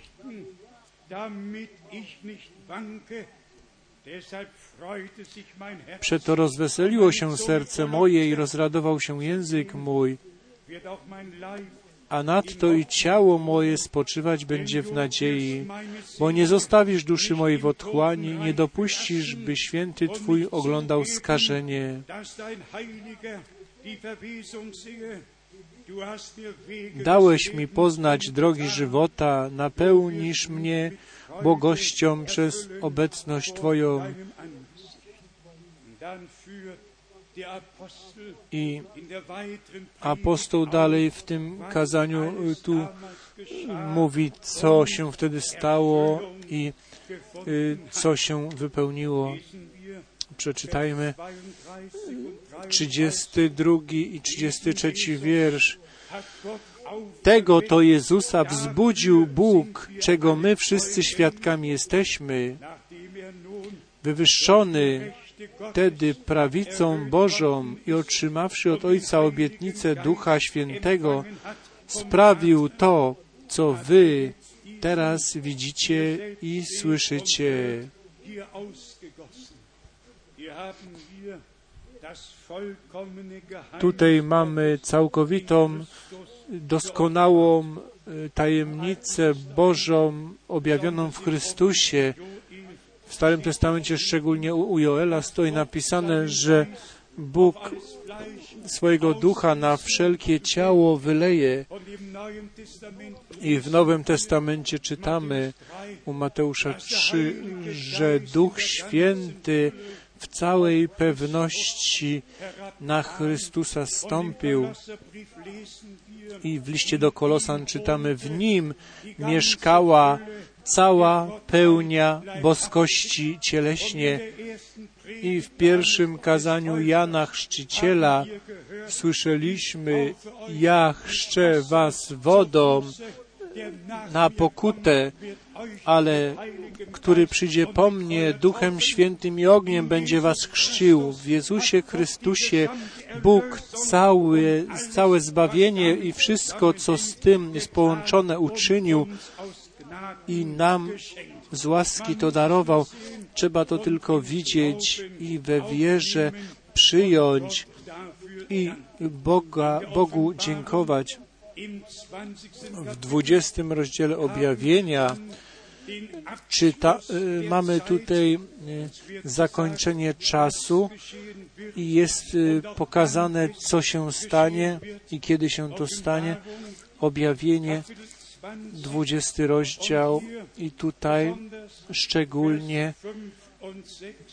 S1: Przeto rozweseliło się serce moje i rozradował się język mój, a nadto i ciało moje spoczywać będzie w nadziei, bo nie zostawisz duszy mojej w otchłani, nie dopuścisz, by święty Twój oglądał skażenie. Dałeś mi poznać drogi żywota, napełnisz mnie błogością przez obecność Twoją. I apostoł dalej w tym kazaniu tu mówi, co się wtedy stało i y, co się wypełniło. Przeczytajmy 32 i 33 wiersz. Tego to Jezusa wzbudził Bóg, czego my wszyscy świadkami jesteśmy. Wywyższony wtedy prawicą Bożą i otrzymawszy od Ojca obietnicę Ducha Świętego, sprawił to, co wy teraz widzicie i słyszycie. Tutaj mamy całkowitą, doskonałą y, tajemnicę Bożą objawioną w Chrystusie. W Starym Testamencie, szczególnie u Joela, stoi napisane, że Bóg swojego ducha na wszelkie ciało wyleje. I w Nowym Testamencie czytamy u Mateusza 3, że Duch Święty w całej pewności na Chrystusa stąpił. I w liście do Kolosan czytamy, w nim mieszkała cała pełnia boskości cieleśnie. I w pierwszym kazaniu Jana Chrzciciela słyszeliśmy, ja chrzczę was wodą na pokutę, ale który przyjdzie po mnie Duchem Świętym i ogniem będzie was chrzcił. W Jezusie Chrystusie Bóg cały, całe zbawienie i wszystko, co z tym jest połączone, uczynił i nam z łaski to darował. Trzeba to tylko widzieć i we wierze przyjąć i Boga, Bogu dziękować. W dwudziestym rozdziale objawienia czyta, y, mamy tutaj y, zakończenie czasu i jest y, pokazane, co się stanie i kiedy się to stanie. Objawienie, dwudziesty rozdział i tutaj szczególnie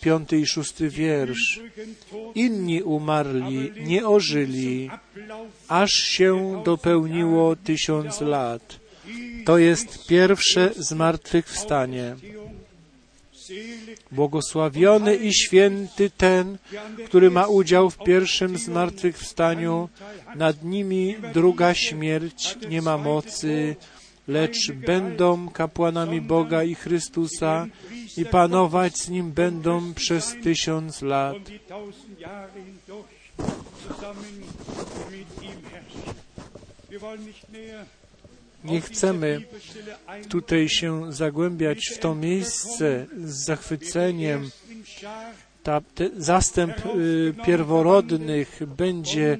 S1: piąty i szósty wiersz. Inni umarli, nie ożyli, aż się dopełniło tysiąc lat. To jest pierwsze zmartwychwstanie. Błogosławiony i święty ten, który ma udział w pierwszym zmartwychwstaniu. Nad nimi druga śmierć nie ma mocy, lecz będą kapłanami Boga i Chrystusa i panować z Nim będą przez tysiąc lat. Nie chcemy tutaj się zagłębiać w to miejsce z zachwyceniem. Ta, te, zastęp y, pierworodnych będzie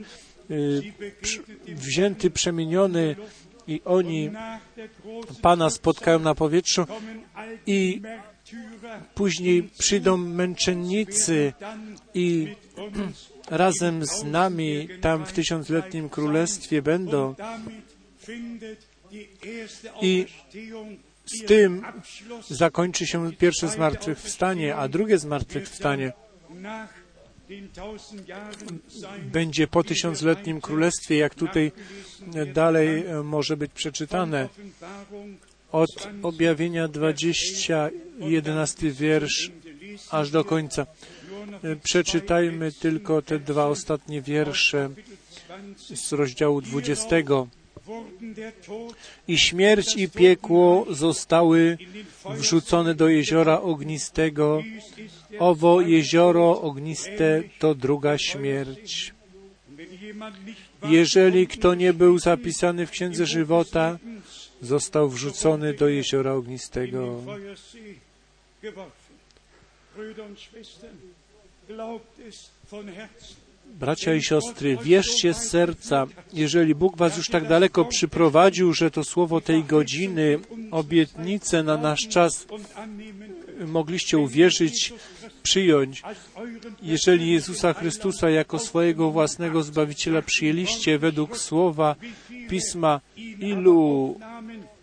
S1: y, wzięty, przemieniony i oni Pana spotkają na powietrzu i później przyjdą męczennicy i razem z nami tam w tysiącletnim królestwie będą. I z tym zakończy się pierwsze zmartwychwstanie, a drugie zmartwychwstanie będzie po tysiącletnim królestwie, jak tutaj dalej może być przeczytane. Od objawienia 20, 11 wiersz aż do końca. Przeczytajmy tylko te dwa ostatnie wiersze z rozdziału 20. I śmierć i piekło zostały wrzucone do jeziora ognistego. Owo jezioro ogniste to druga śmierć. Jeżeli kto nie był zapisany w Księdze Żywota, został wrzucony do jeziora ognistego. Bracia i siostry, wierzcie z serca, jeżeli Bóg Was już tak daleko przyprowadził, że to słowo tej godziny, obietnicę na nasz czas mogliście uwierzyć, przyjąć. Jeżeli Jezusa Chrystusa jako swojego własnego Zbawiciela przyjęliście według słowa Pisma, ilu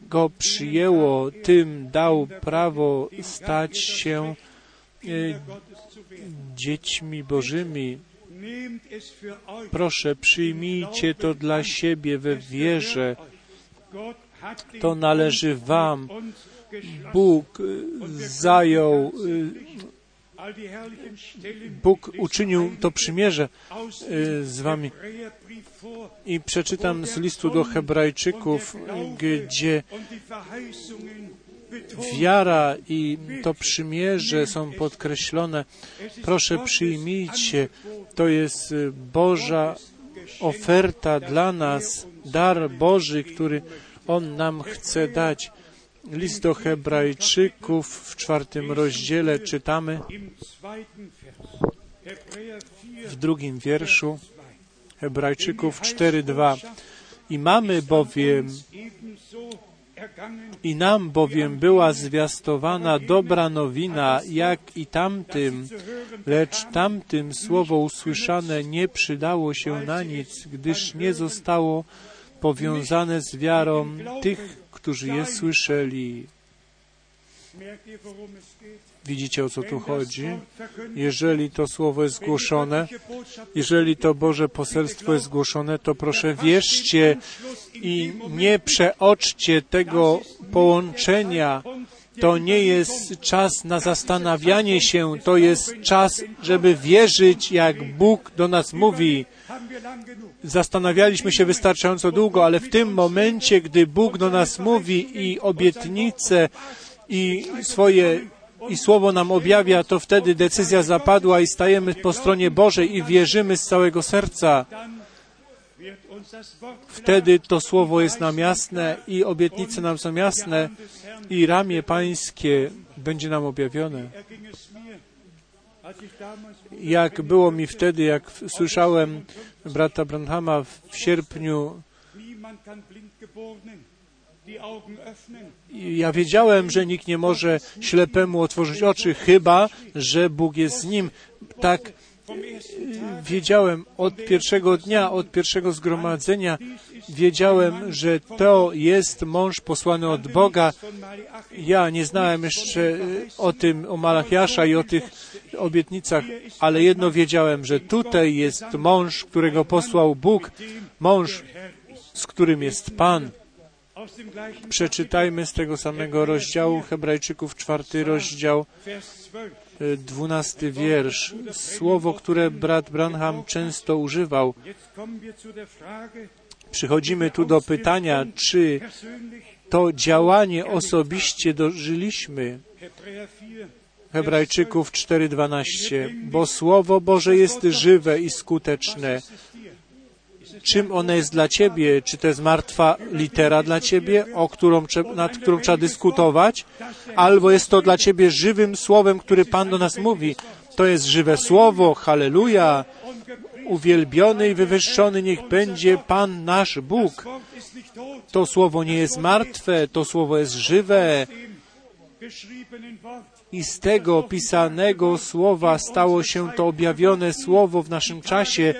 S1: go przyjęło, tym dał prawo stać się e, dziećmi Bożymi. Proszę, przyjmijcie to dla siebie we wierze. To należy Wam. Bóg zajął, Bóg uczynił to przymierze z Wami. I przeczytam z listu do Hebrajczyków, gdzie wiara i to przymierze są podkreślone. Proszę przyjmijcie, to jest Boża oferta dla nas, dar Boży, który On nam chce dać. List do Hebrajczyków w czwartym rozdziale czytamy w drugim wierszu Hebrajczyków 4:2 i mamy bowiem i nam bowiem była zwiastowana dobra nowina, jak i tamtym, lecz tamtym słowo usłyszane nie przydało się na nic, gdyż nie zostało powiązane z wiarą tych, którzy je słyszeli. Widzicie, o co tu chodzi? Jeżeli to słowo jest zgłoszone, jeżeli to Boże poselstwo jest zgłoszone, to proszę wierzcie i nie przeoczcie tego połączenia. To nie jest czas na zastanawianie się, to jest czas, żeby wierzyć, jak Bóg do nas mówi. Zastanawialiśmy się wystarczająco długo, ale w tym momencie, gdy Bóg do nas mówi i obietnice i swoje i Słowo nam objawia, to wtedy decyzja zapadła i stajemy po stronie Bożej i wierzymy z całego serca. Wtedy to Słowo jest nam jasne i obietnice nam są jasne i ramię Pańskie będzie nam objawione. Jak było mi wtedy, jak słyszałem brata Branhama w sierpniu ja wiedziałem, że nikt nie może ślepemu otworzyć oczy, chyba, że Bóg jest z nim. Tak wiedziałem od pierwszego dnia, od pierwszego zgromadzenia, wiedziałem, że to jest mąż posłany od Boga. Ja nie znałem jeszcze o tym, o Malachiasza i o tych obietnicach, ale jedno wiedziałem, że tutaj jest mąż, którego posłał Bóg, mąż, z którym jest Pan. Przeczytajmy z tego samego rozdziału Hebrajczyków, czwarty rozdział, dwunasty wiersz. Słowo, które brat Branham często używał. Przychodzimy tu do pytania, czy to działanie osobiście dożyliśmy. Hebrajczyków 4:12. Bo Słowo Boże jest żywe i skuteczne czym ona jest dla Ciebie, czy to jest martwa litera dla Ciebie, o którą, nad którą trzeba dyskutować, albo jest to dla Ciebie żywym słowem, który Pan do nas mówi. To jest żywe słowo, halleluja, uwielbiony i wywyższony niech będzie Pan nasz Bóg. To słowo nie jest martwe, to słowo jest żywe. I z tego pisanego słowa stało się to objawione słowo w naszym czasie,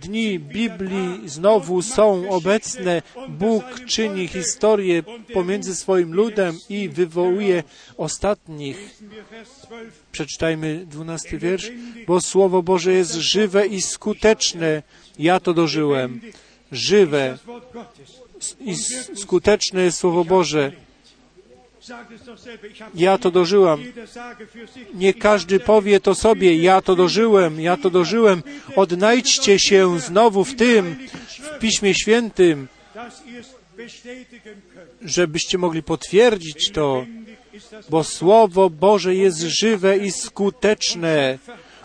S1: dni Biblii znowu są obecne. Bóg czyni historię pomiędzy swoim ludem i wywołuje ostatnich. Przeczytajmy dwunasty wiersz. Bo Słowo Boże jest żywe i skuteczne. Ja to dożyłem. Żywe i skuteczne jest Słowo Boże. Ja to dożyłam. Nie każdy powie to sobie, ja to dożyłem, ja to dożyłem. Odnajdźcie się znowu w tym, w Piśmie Świętym, żebyście mogli potwierdzić to, bo Słowo Boże jest żywe i skuteczne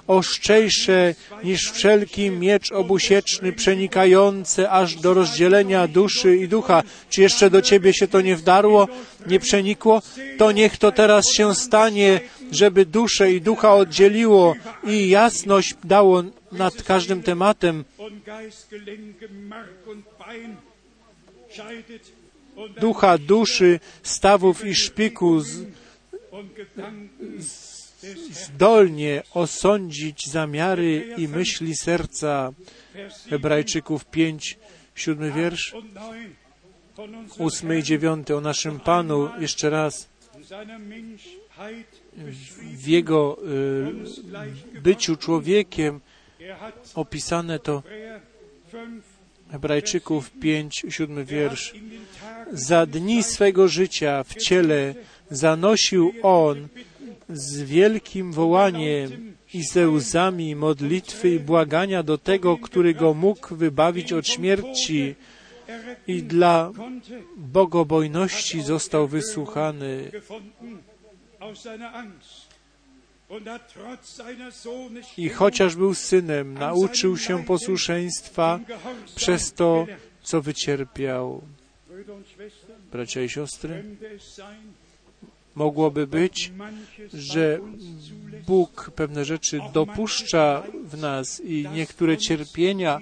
S1: ostrzejsze niż wszelki miecz obusieczny, przenikający aż do rozdzielenia duszy i ducha. Czy jeszcze do Ciebie się to nie wdarło, nie przenikło? To niech to teraz się stanie, żeby duszę i ducha oddzieliło i jasność dało nad każdym tematem. Ducha, duszy, stawów i szpiku z, z zdolnie osądzić zamiary i myśli serca. Hebrajczyków 5, siódmy wiersz, ósmy i dziewiąty o naszym Panu, jeszcze raz, w Jego y, byciu człowiekiem opisane to Hebrajczyków 5, siódmy wiersz. Za dni swego życia w ciele zanosił On z wielkim wołaniem i ze łzami modlitwy i błagania do tego, który go mógł wybawić od śmierci i dla bogobojności został wysłuchany. I chociaż był synem, nauczył się posłuszeństwa przez to, co wycierpiał. Bracia i siostry, mogłoby być, że Bóg pewne rzeczy dopuszcza w nas i niektóre cierpienia,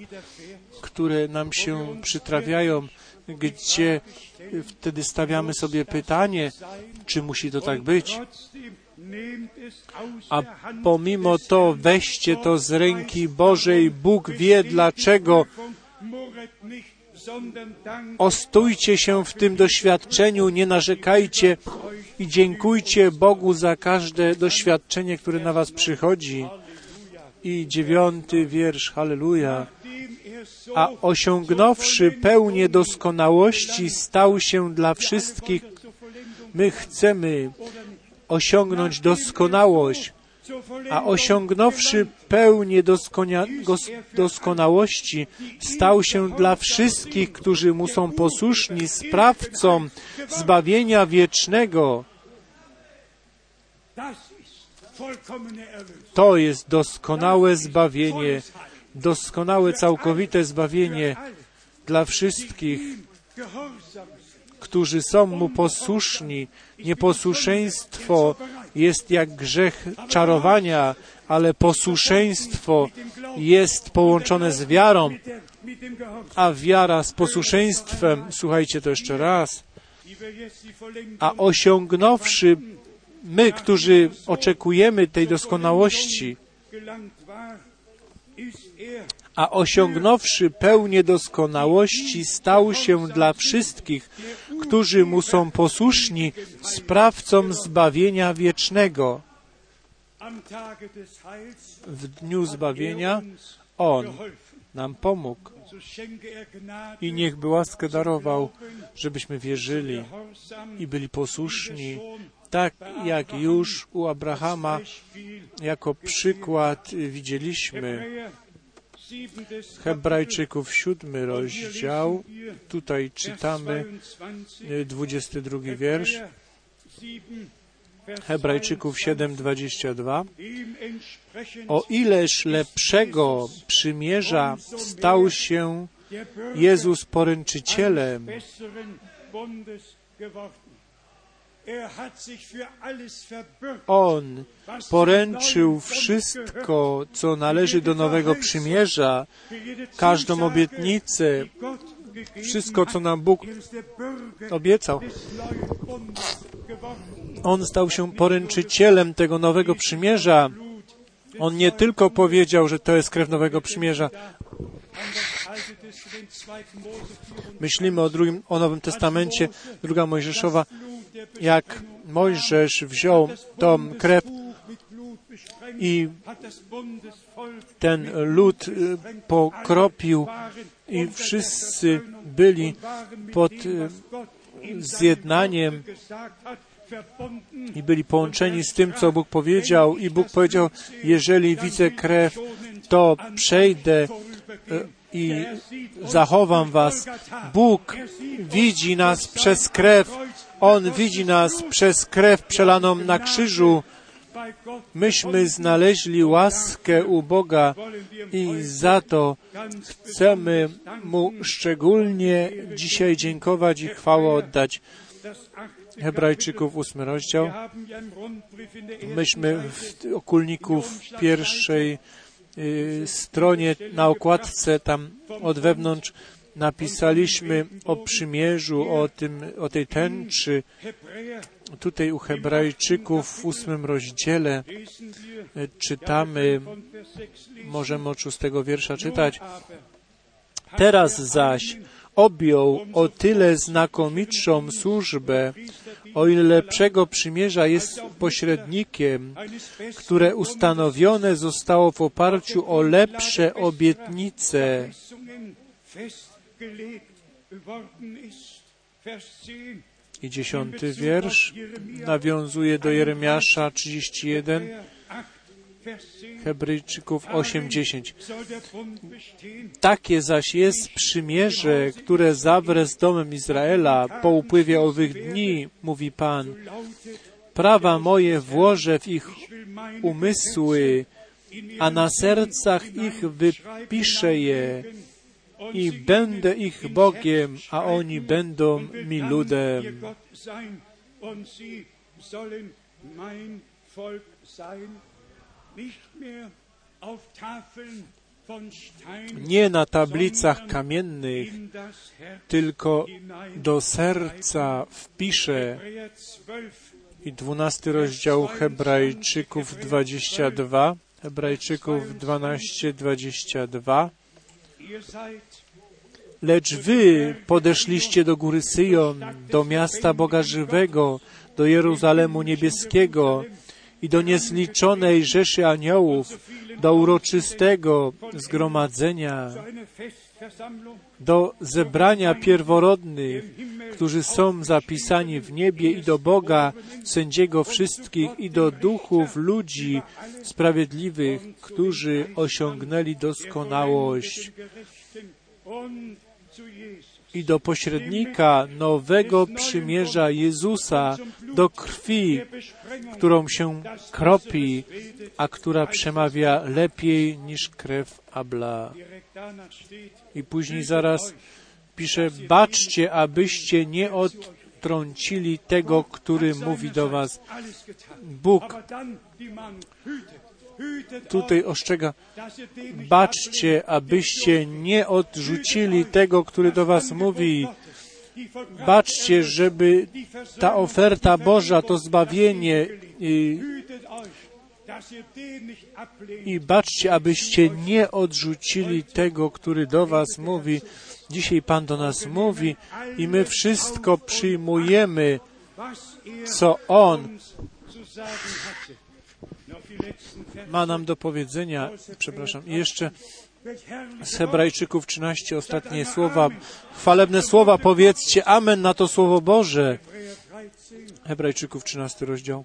S1: które nam się przytrafiają, gdzie wtedy stawiamy sobie pytanie, czy musi to tak być. A pomimo to weźcie to z ręki Bożej. Bóg wie dlaczego. Ostójcie się w tym doświadczeniu, nie narzekajcie i dziękujcie Bogu za każde doświadczenie, które na Was przychodzi. I dziewiąty wiersz, halleluja. A osiągnąwszy pełnię doskonałości, stał się dla wszystkich. My chcemy osiągnąć doskonałość, a osiągnąwszy pełnię doskonałości, stał się dla wszystkich, którzy mu są posłuszni, sprawcą zbawienia wiecznego. To jest doskonałe zbawienie, doskonałe, całkowite zbawienie dla wszystkich, którzy są mu posłuszni. Nieposłuszeństwo jest jak grzech czarowania, ale posłuszeństwo jest połączone z wiarą, a wiara z posłuszeństwem, słuchajcie to jeszcze raz, a osiągnąwszy my, którzy oczekujemy tej doskonałości, a osiągnąwszy pełnię doskonałości, stał się dla wszystkich, którzy mu są posłuszni, sprawcą zbawienia wiecznego. W dniu zbawienia On nam pomógł i niech łaskę darował, żebyśmy wierzyli i byli posłuszni, tak jak już u Abrahama jako przykład widzieliśmy. Hebrajczyków siódmy rozdział. Tutaj czytamy 22 wiersz. Hebrajczyków 7:22. O ileż lepszego przymierza stał się Jezus poręczycielem. On poręczył wszystko, co należy do nowego przymierza, każdą obietnicę, wszystko, co nam Bóg obiecał. On stał się poręczycielem tego nowego przymierza. On nie tylko powiedział, że to jest krew nowego przymierza. Myślimy o, drugim, o Nowym Testamencie, druga Mojżeszowa, jak Mojżesz wziął tą krew i ten lud y, pokropił i wszyscy byli pod y, zjednaniem i byli połączeni z tym, co Bóg powiedział. I Bóg powiedział, jeżeli widzę krew, to przejdę y, i zachowam was. Bóg widzi nas przez krew. On widzi nas przez krew przelaną na krzyżu. Myśmy znaleźli łaskę u Boga i za to chcemy Mu szczególnie dzisiaj dziękować i chwałę oddać. Hebrajczyków, ósmy rozdział. Myśmy w okulniku w pierwszej y, stronie na okładce tam od wewnątrz napisaliśmy o przymierzu, o, tym, o tej tęczy. Tutaj u Hebrajczyków w ósmym rozdziale y, czytamy, możemy od szóstego wiersza czytać. Teraz zaś objął o tyle znakomitszą służbę, o ile lepszego przymierza jest pośrednikiem, które ustanowione zostało w oparciu o lepsze obietnice. I dziesiąty wiersz nawiązuje do Jeremiasza 31, Hebrajczyków 8:10. Takie zaś jest przymierze, które zawrę z domem Izraela po upływie owych dni, mówi Pan. Prawa moje włożę w ich umysły, a na sercach ich wypiszę je i będę ich Bogiem, a oni będą mi ludem. Nie na tablicach kamiennych, tylko do serca wpiszę. I dwunasty rozdział Hebrajczyków 22, Hebrajczyków 12, 22. Lecz wy podeszliście do góry Syjon, do miasta Boga Żywego, do Jeruzalemu Niebieskiego i do niezliczonej rzeszy aniołów, do uroczystego zgromadzenia, do zebrania pierworodnych, którzy są zapisani w niebie i do Boga, sędziego wszystkich i do duchów ludzi sprawiedliwych, którzy osiągnęli doskonałość i do pośrednika nowego przymierza Jezusa, do krwi, którą się kropi, a która przemawia lepiej niż krew Abla. I później zaraz pisze, baczcie, abyście nie odtrącili tego, który mówi do was. Bóg tutaj ostrzega, baczcie, abyście nie odrzucili tego, który do was mówi. Baczcie, żeby ta oferta Boża, to zbawienie i, baczcie, abyście nie odrzucili tego, który do was mówi. Dzisiaj Pan do nas mówi i my wszystko przyjmujemy, co On ma nam do powiedzenia, przepraszam, i jeszcze z Hebrajczyków 13 ostatnie słowa, chwalebne słowa, powiedzcie Amen na to Słowo Boże. Hebrajczyków 13 rozdział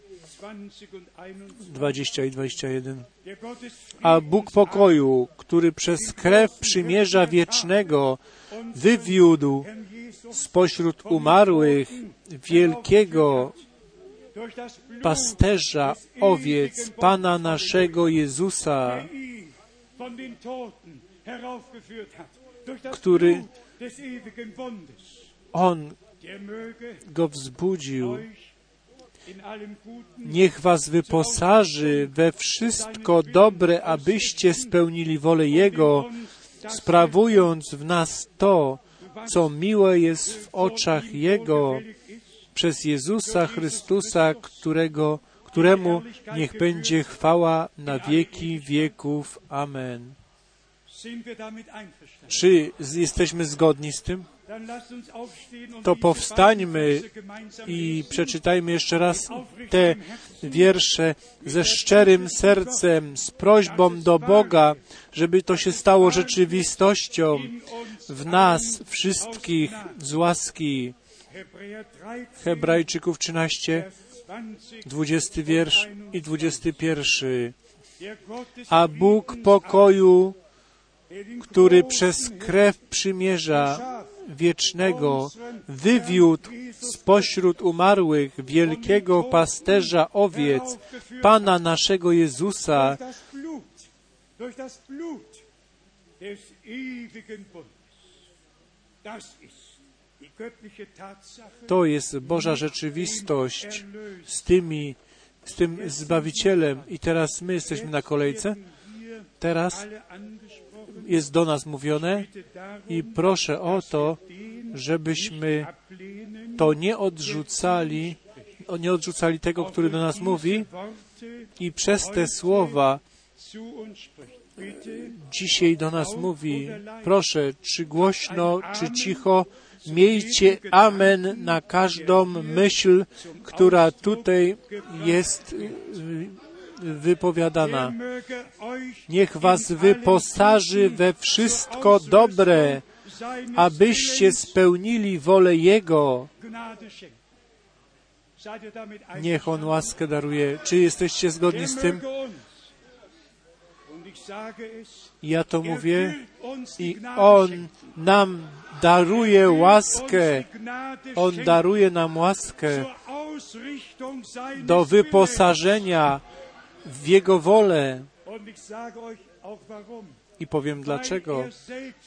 S1: 20 i 21. A Bóg pokoju, który przez krew przymierza wiecznego wywiódł spośród umarłych wielkiego pasterza owiec Pana naszego Jezusa, który On go wzbudził. Niech was wyposaży we wszystko dobre, abyście spełnili wolę Jego, sprawując w nas to, co miłe jest w oczach Jego, przez Jezusa Chrystusa, którego, któremu niech będzie chwała na wieki wieków. Amen. Czy jesteśmy zgodni z tym? To powstańmy i przeczytajmy jeszcze raz te wiersze ze szczerym sercem, z prośbą do Boga, żeby to się stało rzeczywistością w nas wszystkich z łaski. Hebrajczyków 13, 20 wiersz i 21. A Bóg pokoju, który przez krew przymierza wiecznego wywiódł spośród umarłych wielkiego pasterza owiec, Pana naszego Jezusa, to jest Boża rzeczywistość z tymi, z tym Zbawicielem. I teraz my jesteśmy na kolejce. Teraz jest do nas mówione i proszę o to, żebyśmy to nie odrzucali, nie odrzucali tego, który do nas mówi. I przez te słowa dzisiaj do nas mówi, proszę, czy głośno, czy cicho, miejcie amen na każdą myśl, która tutaj jest wypowiadana. Niech was wyposaży we wszystko dobre, abyście spełnili wolę Jego. Niech On łaskę daruje. Czy jesteście zgodni z tym? Ja to mówię i On nam daruje łaskę. On daruje nam łaskę do wyposażenia w Jego wolę. I powiem dlaczego.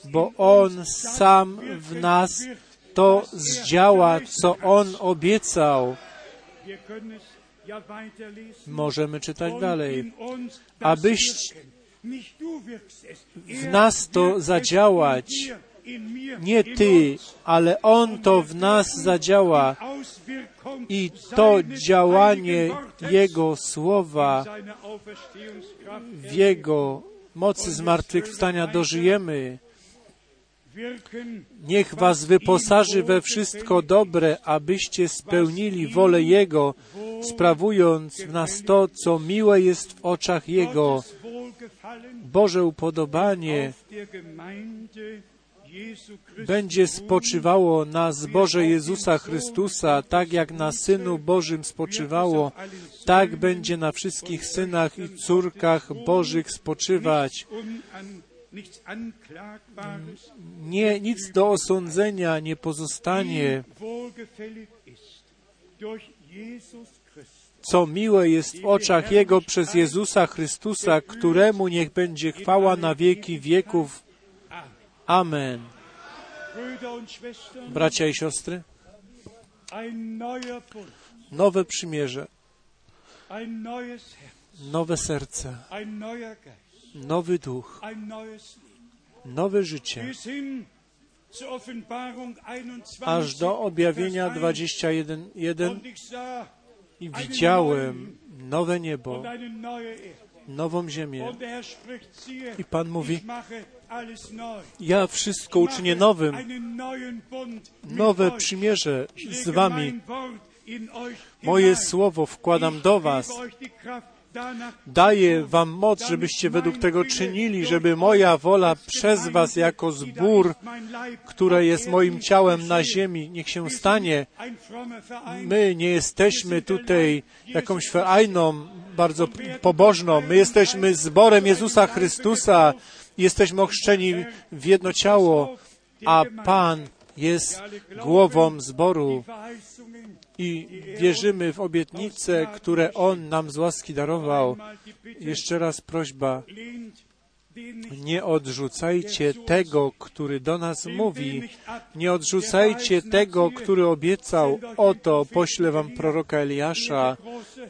S1: Bo On sam w nas to zdziała, co On obiecał. Możemy czytać dalej. Abyś w nas to zadziałać. Nie Ty, ale On to w nas zadziała. I to działanie Jego słowa w Jego mocy zmartwychwstania dożyjemy. Niech Was wyposaży we wszystko dobre, abyście spełnili wolę Jego, sprawując w nas to, co miłe jest w oczach Jego. Boże upodobanie będzie spoczywało na zboże Jezusa Chrystusa, tak jak na Synu Bożym spoczywało, tak będzie na wszystkich synach i córkach Bożych spoczywać. Nie, nic do osądzenia nie pozostanie. Co miłe jest w oczach Jego przez Jezusa Chrystusa, któremu niech będzie chwała na wieki wieków. Amen. Bracia i siostry, nowe przymierze, nowe serce, nowy duch, nowe życie, aż do objawienia 21.1 i widziałem nowe niebo, nową ziemię. I Pan mówi, ja wszystko uczynię nowym, nowe przymierze z Wami. Moje słowo wkładam do Was. Daję Wam moc, żebyście według tego czynili, żeby moja wola przez Was jako zbór, które jest moim ciałem na ziemi, niech się stanie. My nie jesteśmy tutaj jakąś ferajną, bardzo pobożną. My jesteśmy zborem Jezusa Chrystusa, jesteśmy ochrzczeni w jedno ciało, a Pan jest głową zboru i wierzymy w obietnice, które On nam z łaski darował. Jeszcze raz prośba, nie odrzucajcie tego, który do nas mówi. Nie odrzucajcie tego, który obiecał. Oto poślę wam proroka Eliasza,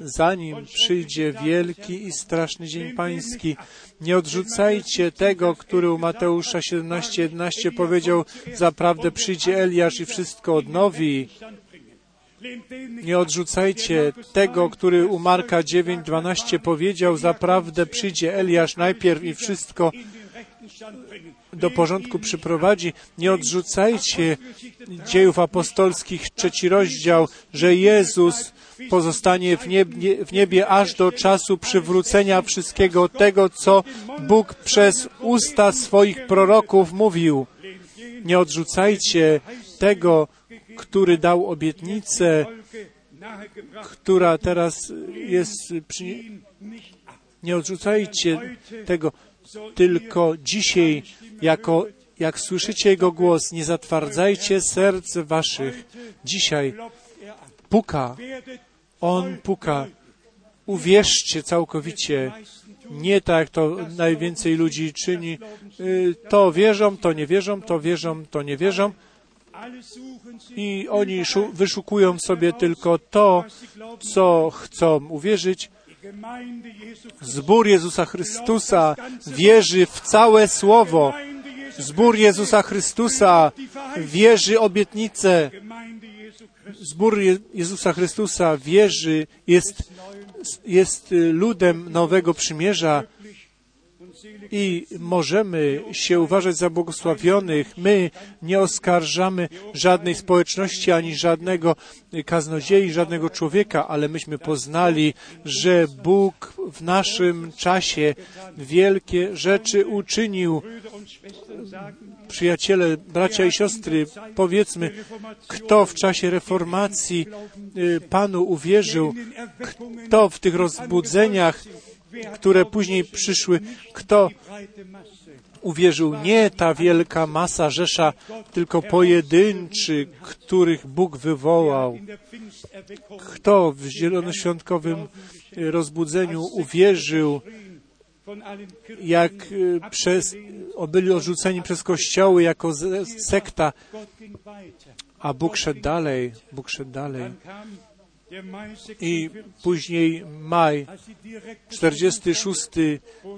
S1: zanim przyjdzie wielki i straszny dzień pański. Nie odrzucajcie tego, który u Mateusza 17:11 powiedział, zaprawdę przyjdzie Eliasz i wszystko odnowi. Nie odrzucajcie tego, który u Marka 9:12 powiedział, zaprawdę przyjdzie Eliasz najpierw i wszystko do porządku przyprowadzi. Nie odrzucajcie dziejów apostolskich, trzeci rozdział, że Jezus pozostanie w niebie, w niebie aż do czasu przywrócenia wszystkiego tego, co Bóg przez usta swoich proroków mówił. Nie odrzucajcie tego, który dał obietnicę, która teraz jest przy... Nie odrzucajcie tego, tylko dzisiaj, jako, jak słyszycie Jego głos, nie zatwardzajcie serc waszych. Dzisiaj puka. On puka. Uwierzcie całkowicie. Nie tak, jak to najwięcej ludzi czyni. To wierzą, to nie wierzą, to wierzą, to nie wierzą i oni wyszukują sobie tylko to, co chcą uwierzyć. Zbór Jezusa Chrystusa wierzy w całe Słowo. Zbór Jezusa Chrystusa wierzy obietnicę. Zbór Jezusa Chrystusa wierzy, jest, jest ludem nowego przymierza i możemy się uważać za błogosławionych. My nie oskarżamy żadnej społeczności ani żadnego kaznodziei, żadnego człowieka, ale myśmy poznali, że Bóg w naszym czasie wielkie rzeczy uczynił. Przyjaciele, bracia i siostry, powiedzmy, kto w czasie reformacji y, Panu uwierzył, kto w tych rozbudzeniach które później przyszły, kto uwierzył nie ta wielka masa Rzesza, tylko pojedynczy, których Bóg wywołał. Kto w zielonoświątkowym rozbudzeniu uwierzył jak y, przez, byli odrzuceni przez kościoły jako sekta, a Bóg szedł dalej, Bóg szedł dalej. I później maj, 46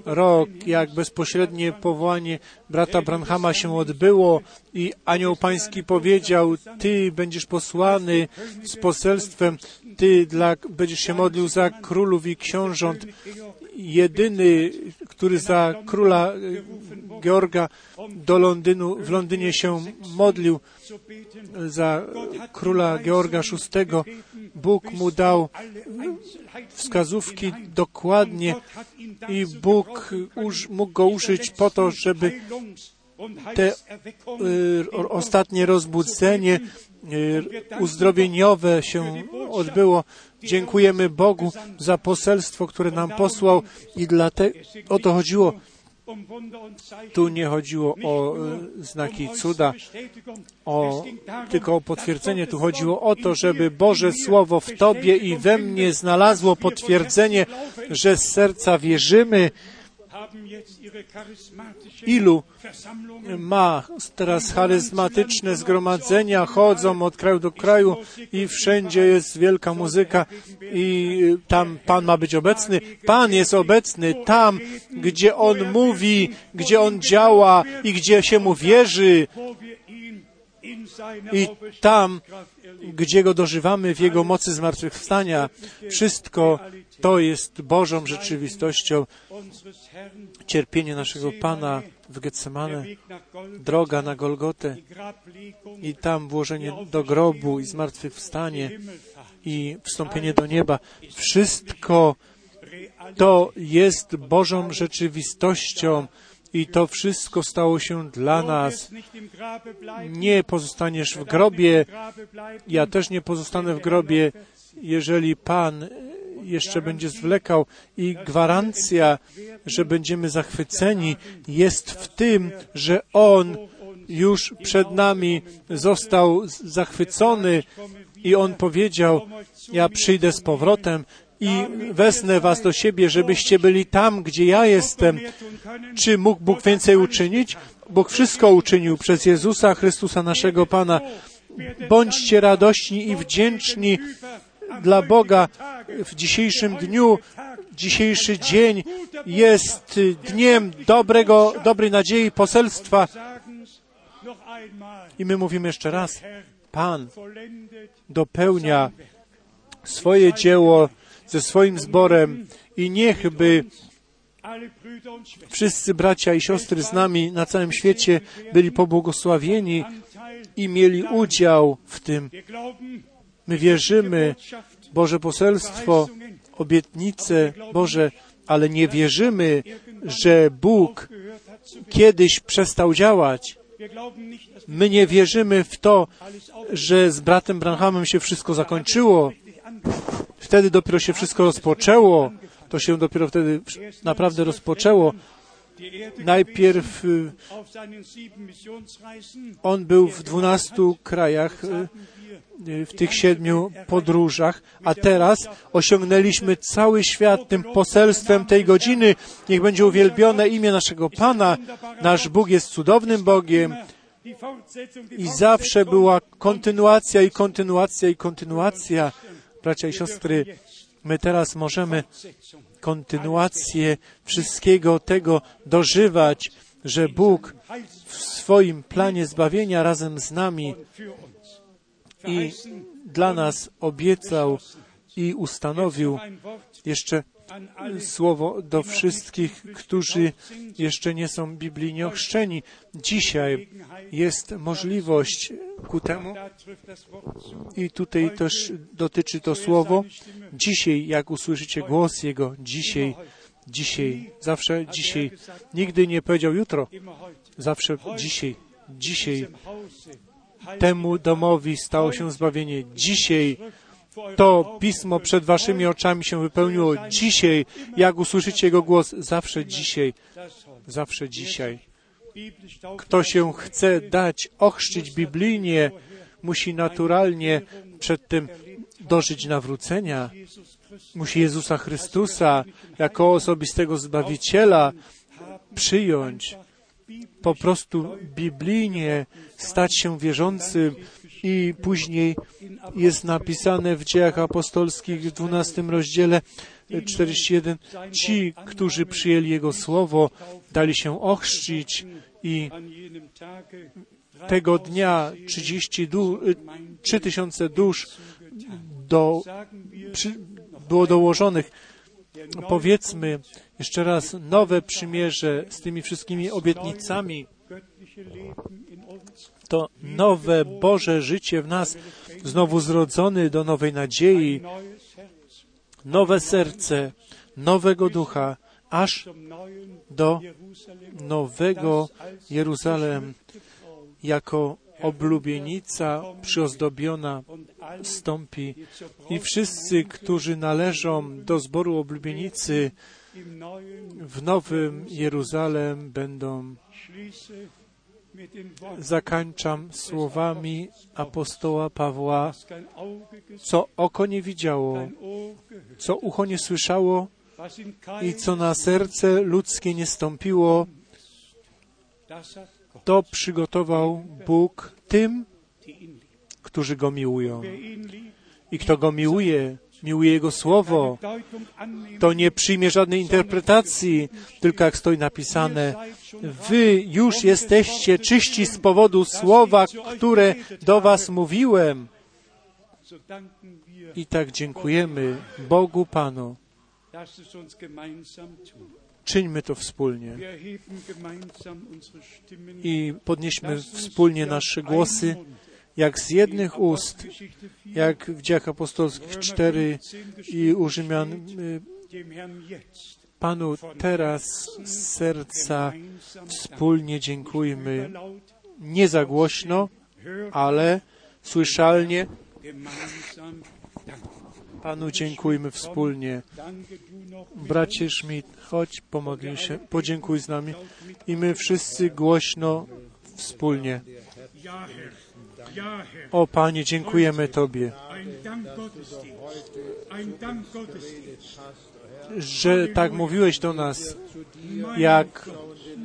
S1: rok, jak bezpośrednie powołanie brata Branhama się odbyło i anioł pański powiedział, Ty będziesz posłany z poselstwem, Ty dla, będziesz się modlił za królów i książąt. Jedyny, który za króla Georga do Londynu, w Londynie się modlił, za króla Georga VI, Bóg mu dał wskazówki dokładnie i Bóg mógł go użyć po to, żeby te y, ostatnie rozbudzenie y, uzdrowieniowe się odbyło. Dziękujemy Bogu za poselstwo, które nam posłał i dlatego o to chodziło. Tu nie chodziło o e, znaki cuda, o, tylko o potwierdzenie. Tu chodziło o to, żeby Boże Słowo w Tobie i we mnie znalazło potwierdzenie, że z serca wierzymy, Ilu ma teraz charyzmatyczne zgromadzenia, chodzą od kraju do kraju i wszędzie jest wielka muzyka i tam Pan ma być obecny. Pan jest obecny tam, gdzie On mówi, gdzie On działa i gdzie się Mu wierzy. I tam, gdzie Go dożywamy w Jego mocy zmartwychwstania, wszystko to jest Bożą rzeczywistością. Cierpienie naszego Pana w Getsemane, droga na Golgotę i tam włożenie do grobu i zmartwychwstanie i wstąpienie do nieba. Wszystko to jest Bożą rzeczywistością i to wszystko stało się dla nas. Nie pozostaniesz w grobie, ja też nie pozostanę w grobie, jeżeli Pan jeszcze będzie zwlekał i gwarancja, że będziemy zachwyceni jest w tym, że On już przed nami został zachwycony i On powiedział, ja przyjdę z powrotem i wezmę was do siebie, żebyście byli tam, gdzie ja jestem. Czy mógł Bóg więcej uczynić? Bóg wszystko uczynił przez Jezusa Chrystusa, naszego Pana. Bądźcie radośni i wdzięczni dla Boga w dzisiejszym dniu. Dzisiejszy dzień jest dniem dobrego, dobrej nadziei, poselstwa. I my mówimy jeszcze raz, Pan dopełnia swoje dzieło ze swoim zborem i niechby wszyscy bracia i siostry z nami na całym świecie byli pobłogosławieni i mieli udział w tym. My wierzymy Boże poselstwo, obietnice Boże, ale nie wierzymy, że Bóg kiedyś przestał działać. My nie wierzymy w to, że z bratem Branhamem się wszystko zakończyło. Wtedy dopiero się wszystko rozpoczęło. To się dopiero wtedy naprawdę rozpoczęło. Najpierw y, on był w dwunastu krajach, y, w tych siedmiu podróżach, a teraz osiągnęliśmy cały świat tym poselstwem tej godziny. Niech będzie uwielbione imię naszego Pana. Nasz Bóg jest cudownym Bogiem. I zawsze była kontynuacja i kontynuacja i kontynuacja. Bracia i siostry, my teraz możemy kontynuację wszystkiego tego dożywać, że Bóg w swoim planie zbawienia razem z nami i dla nas obiecał i ustanowił. Jeszcze słowo do wszystkich, którzy jeszcze nie są biblijnie ochrzczeni. Dzisiaj jest możliwość ku temu i tutaj też dotyczy to słowo. Dzisiaj, jak usłyszycie głos Jego, dzisiaj, dzisiaj, zawsze dzisiaj. Nigdy nie powiedział jutro, zawsze dzisiaj, dzisiaj. Temu domowi stało się zbawienie. Dzisiaj to pismo przed waszymi oczami się wypełniło dzisiaj. Jak usłyszycie Jego głos, zawsze dzisiaj, zawsze dzisiaj. Kto się chce dać ochrzcić biblijnie, musi naturalnie przed tym dożyć nawrócenia, musi Jezusa Chrystusa jako osobistego Zbawiciela przyjąć, po prostu biblijnie stać się wierzącym i później jest napisane w dziejach apostolskich w 12 rozdziale 41 ci, którzy przyjęli Jego słowo, dali się ochrzcić i tego dnia 30 du, 3000 dusz do, przy, było dołożonych. Powiedzmy jeszcze raz nowe przymierze z tymi wszystkimi obietnicami. To nowe Boże życie w nas, znowu zrodzony do nowej nadziei, nowe serce, nowego ducha, aż do nowego Jeruzalem jako oblubienica przyozdobiona stąpi i wszyscy, którzy należą do zboru oblubienicy w Nowym Jeruzalem będą Zakańczam słowami apostoła Pawła, co oko nie widziało, co ucho nie słyszało i co na serce ludzkie nie stąpiło, to przygotował Bóg tym, którzy Go miłują. I kto Go miłuje, miłuje Jego Słowo, to nie przyjmie żadnej interpretacji, tylko jak stoi napisane, wy już jesteście czyści z powodu Słowa, które do Was mówiłem. I tak dziękujemy Bogu Panu. Czyńmy to wspólnie i podnieśmy wspólnie nasze głosy, jak z jednych ust, jak w dziejach apostolskich 4 i u Rzymian y, Panu teraz z serca wspólnie dziękujmy. Nie za głośno, ale słyszalnie. Panu dziękujmy wspólnie. Bracie Schmidt, chodź, pomodlij się, podziękuj z nami i my wszyscy głośno wspólnie. O Panie, dziękujemy Tobie, że tak mówiłeś do nas, jak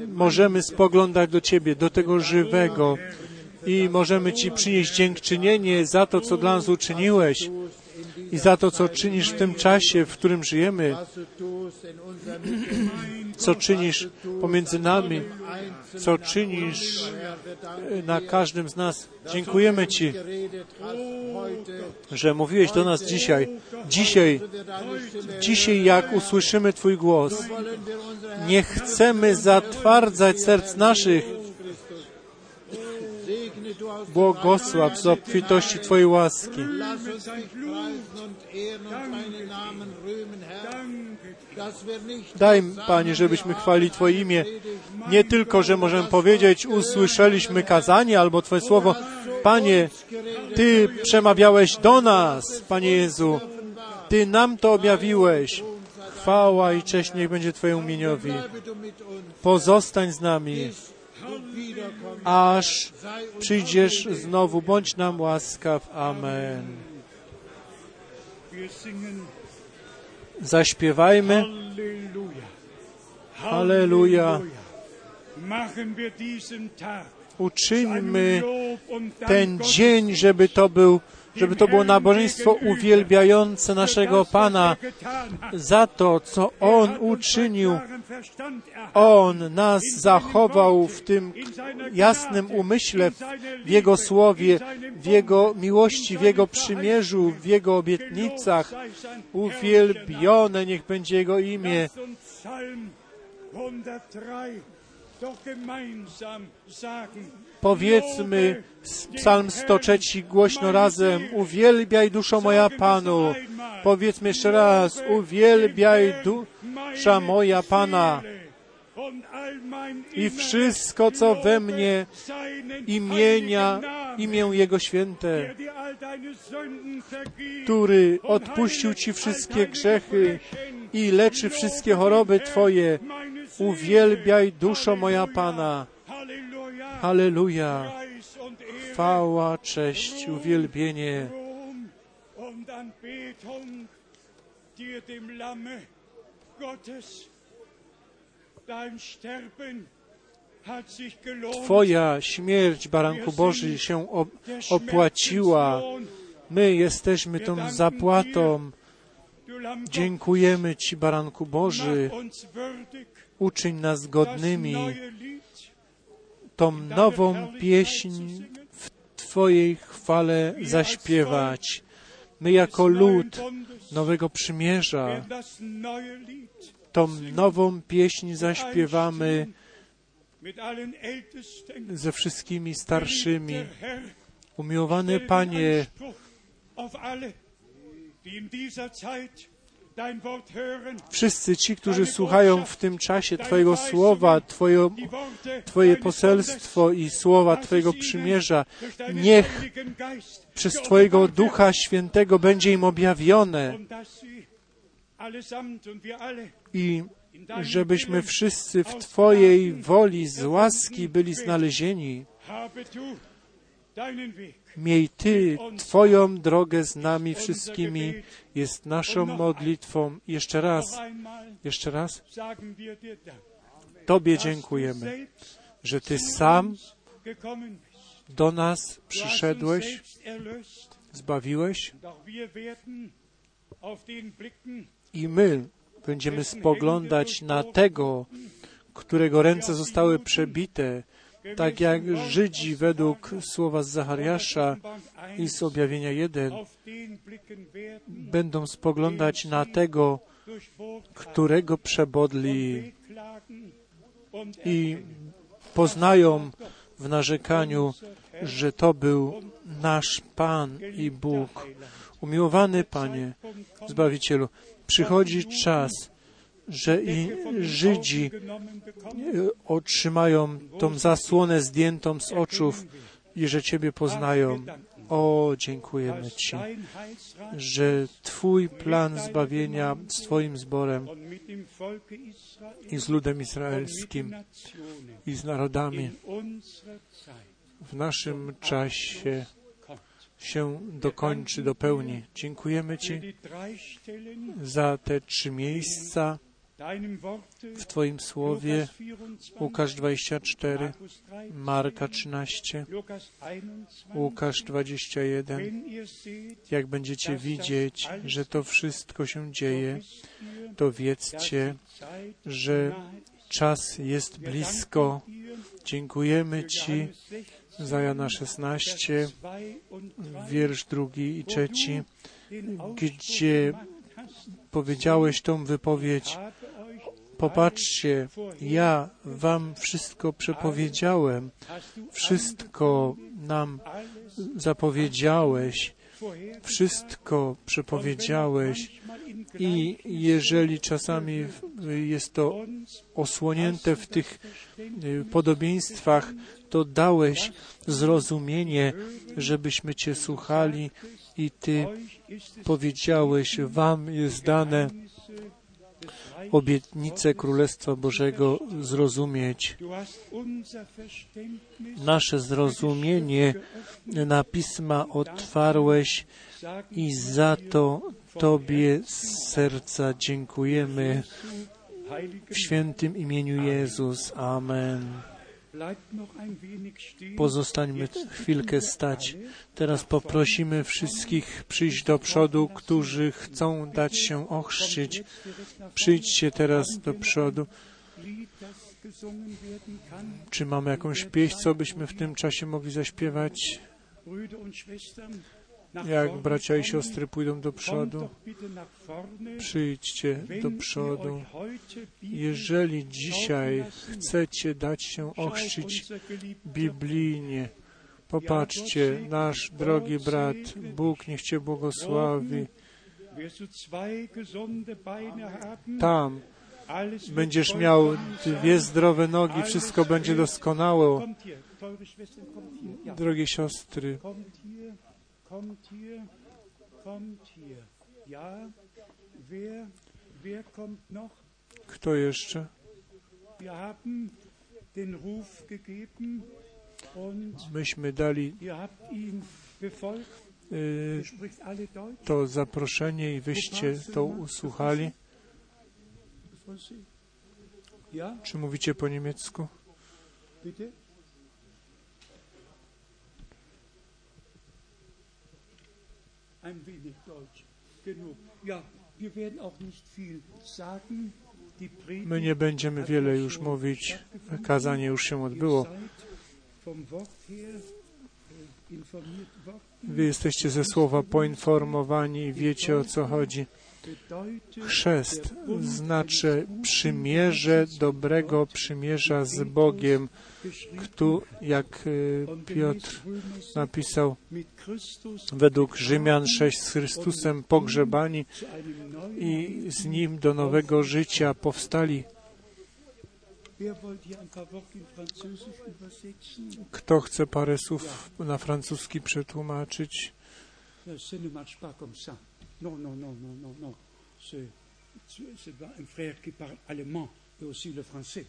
S1: możemy spoglądać do Ciebie, do tego żywego i możemy Ci przynieść dziękczynienie za to, co dla nas uczyniłeś i za to, co czynisz w tym czasie, w którym żyjemy, co czynisz pomiędzy nami, co czynisz na każdym z nas. Dziękujemy Ci, że mówiłeś do nas dzisiaj. Dzisiaj, dzisiaj jak usłyszymy Twój głos, nie chcemy zatwardzać serc naszych, błogosław z obfitości Twojej łaski. Daj, Panie, żebyśmy chwali Twoje imię. Nie tylko, że możemy powiedzieć, usłyszeliśmy kazanie albo Twoje słowo. Panie, Ty przemawiałeś do nas, Panie Jezu. Ty nam to objawiłeś. Chwała i cześć niech będzie Twojemu imieniowi. Pozostań z nami aż przyjdziesz znowu. Bądź nam łaskaw. Amen. Zaśpiewajmy. Halleluja. Uczyńmy ten dzień, żeby to był żeby to było nabożeństwo uwielbiające naszego Pana za to, co On uczynił. On nas zachował w tym jasnym umyśle, w Jego słowie, w Jego miłości, w Jego przymierzu, w Jego obietnicach. Uwielbione niech będzie Jego imię. Powiedzmy Psalm 103 głośno razem. Uwielbiaj duszo moja Panu. Powiedzmy jeszcze raz. Uwielbiaj dusza moja Pana. I wszystko, co we mnie imienia, imię Jego święte, który odpuścił Ci wszystkie grzechy i leczy wszystkie choroby Twoje. Uwielbiaj duszo moja Pana. Halleluja. Chwała, cześć, uwielbienie. Twoja śmierć, Baranku Boży, się opłaciła. My jesteśmy tą zapłatą. Dziękujemy Ci, Baranku Boży. Uczyń nas godnymi tą nową pieśń w Twojej chwale zaśpiewać. My jako lud Nowego Przymierza tą nową pieśń zaśpiewamy ze wszystkimi starszymi. Umiłowany Panie, Wszyscy ci, którzy słuchają w tym czasie Twojego słowa, Twoje, Twoje poselstwo i słowa Twojego przymierza, niech przez Twojego Ducha Świętego będzie im objawione.
S2: alle
S1: i żebyśmy wszyscy w Twojej woli z łaski byli znalezieni. Miej Ty Twoją drogę z nami wszystkimi, jest naszą modlitwą. Jeszcze raz, jeszcze raz, Tobie dziękujemy, że Ty sam do nas przyszedłeś, zbawiłeś. I my będziemy spoglądać na tego, którego ręce zostały przebite, tak jak Żydzi według słowa z Zachariasza i z objawienia 1
S2: auf den blicken werden,
S1: będą spoglądać na tego, którego przebodli i poznają w narzekaniu, że to był nasz Pan i Bóg. Umiłowany Panie, Zbawicielu, przychodzi czas, że i Żydzi e, otrzymają tą zasłonę zdjętą z oczów i że Ciebie poznają. O, dziękujemy Ci, że Twój plan zbawienia z Twoim zborem i z ludem izraelskim i z narodami w naszym czasie się dokończy, dopełni. Dziękujemy Ci za te trzy miejsca w Twoim słowie.
S2: Lukas 24,
S1: Łukasz 24,
S2: Markus 13,
S1: Marka 13,
S2: Lukas 21.
S1: Łukasz 21.
S2: Wenn ihr seht,
S1: Jak będziecie widzieć, że to wszystko się dzieje, to wiedzcie, że czas jest blisko. Dziękujemy Ci
S2: Johannes 16,
S1: za Jana
S2: Vers
S1: 16,
S2: 2 und 3,
S1: wiersz drugi i trzeci, gdzie powiedziałeś tą wypowiedź. Popatrzcie, ja Wam wszystko przepowiedziałem, wszystko nam zapowiedziałeś, wszystko przepowiedziałeś. I jeżeli czasami jest to osłonięte w tych y, podobieństwach, to dałeś zrozumienie, żebyśmy Cię słuchali i Ty powiedziałeś, Wam jest dane obietnicę Królestwa Bożego zrozumieć. Nasze zrozumienie na pisma otwarłeś i za to Tobie z serca dziękujemy. W świętym imieniu Jezus. Amen. Pozostańmy chwilkę stać. Teraz poprosimy wszystkich przyjść do przodu, którzy chcą dać się ochrzcić. Przyjdźcie teraz do przodu. Czy mamy jakąś pieśń, co byśmy w tym czasie mogli zaśpiewać? Jak bracia i siostry pójdą do przodu, przyjdźcie do przodu. Jeżeli dzisiaj chcecie dać się ochrzcić biblijnie, popatrzcie, nasz drogi brat, Bóg niech Cię błogosławi. Tam będziesz miał dwie zdrowe nogi, wszystko będzie doskonałe. Drogie siostry, kto jeszcze? Myśmy dali y, to zaproszenie i wyście to usłuchali.
S2: Français? Ja,
S1: Czy mówicie po niemiecku?
S2: bitte?
S1: My nie będziemy wiele już mówić. Kazanie już się odbyło.
S2: äh.
S1: Wy jesteście ze słowa poinformowani i wiecie o co chodzi. Chrzest znaczy przymierze dobrego przymierza z Bogiem, kto, jak y, Piotr napisał według Rzymian 6 z Chrystusem pogrzebani i z Nim do nowego życia powstali. Kto chce parę słów na francuski przetłumaczyć?
S2: Non, non, non, non, non, non. C'est, un frère qui parle allemand et aussi le français.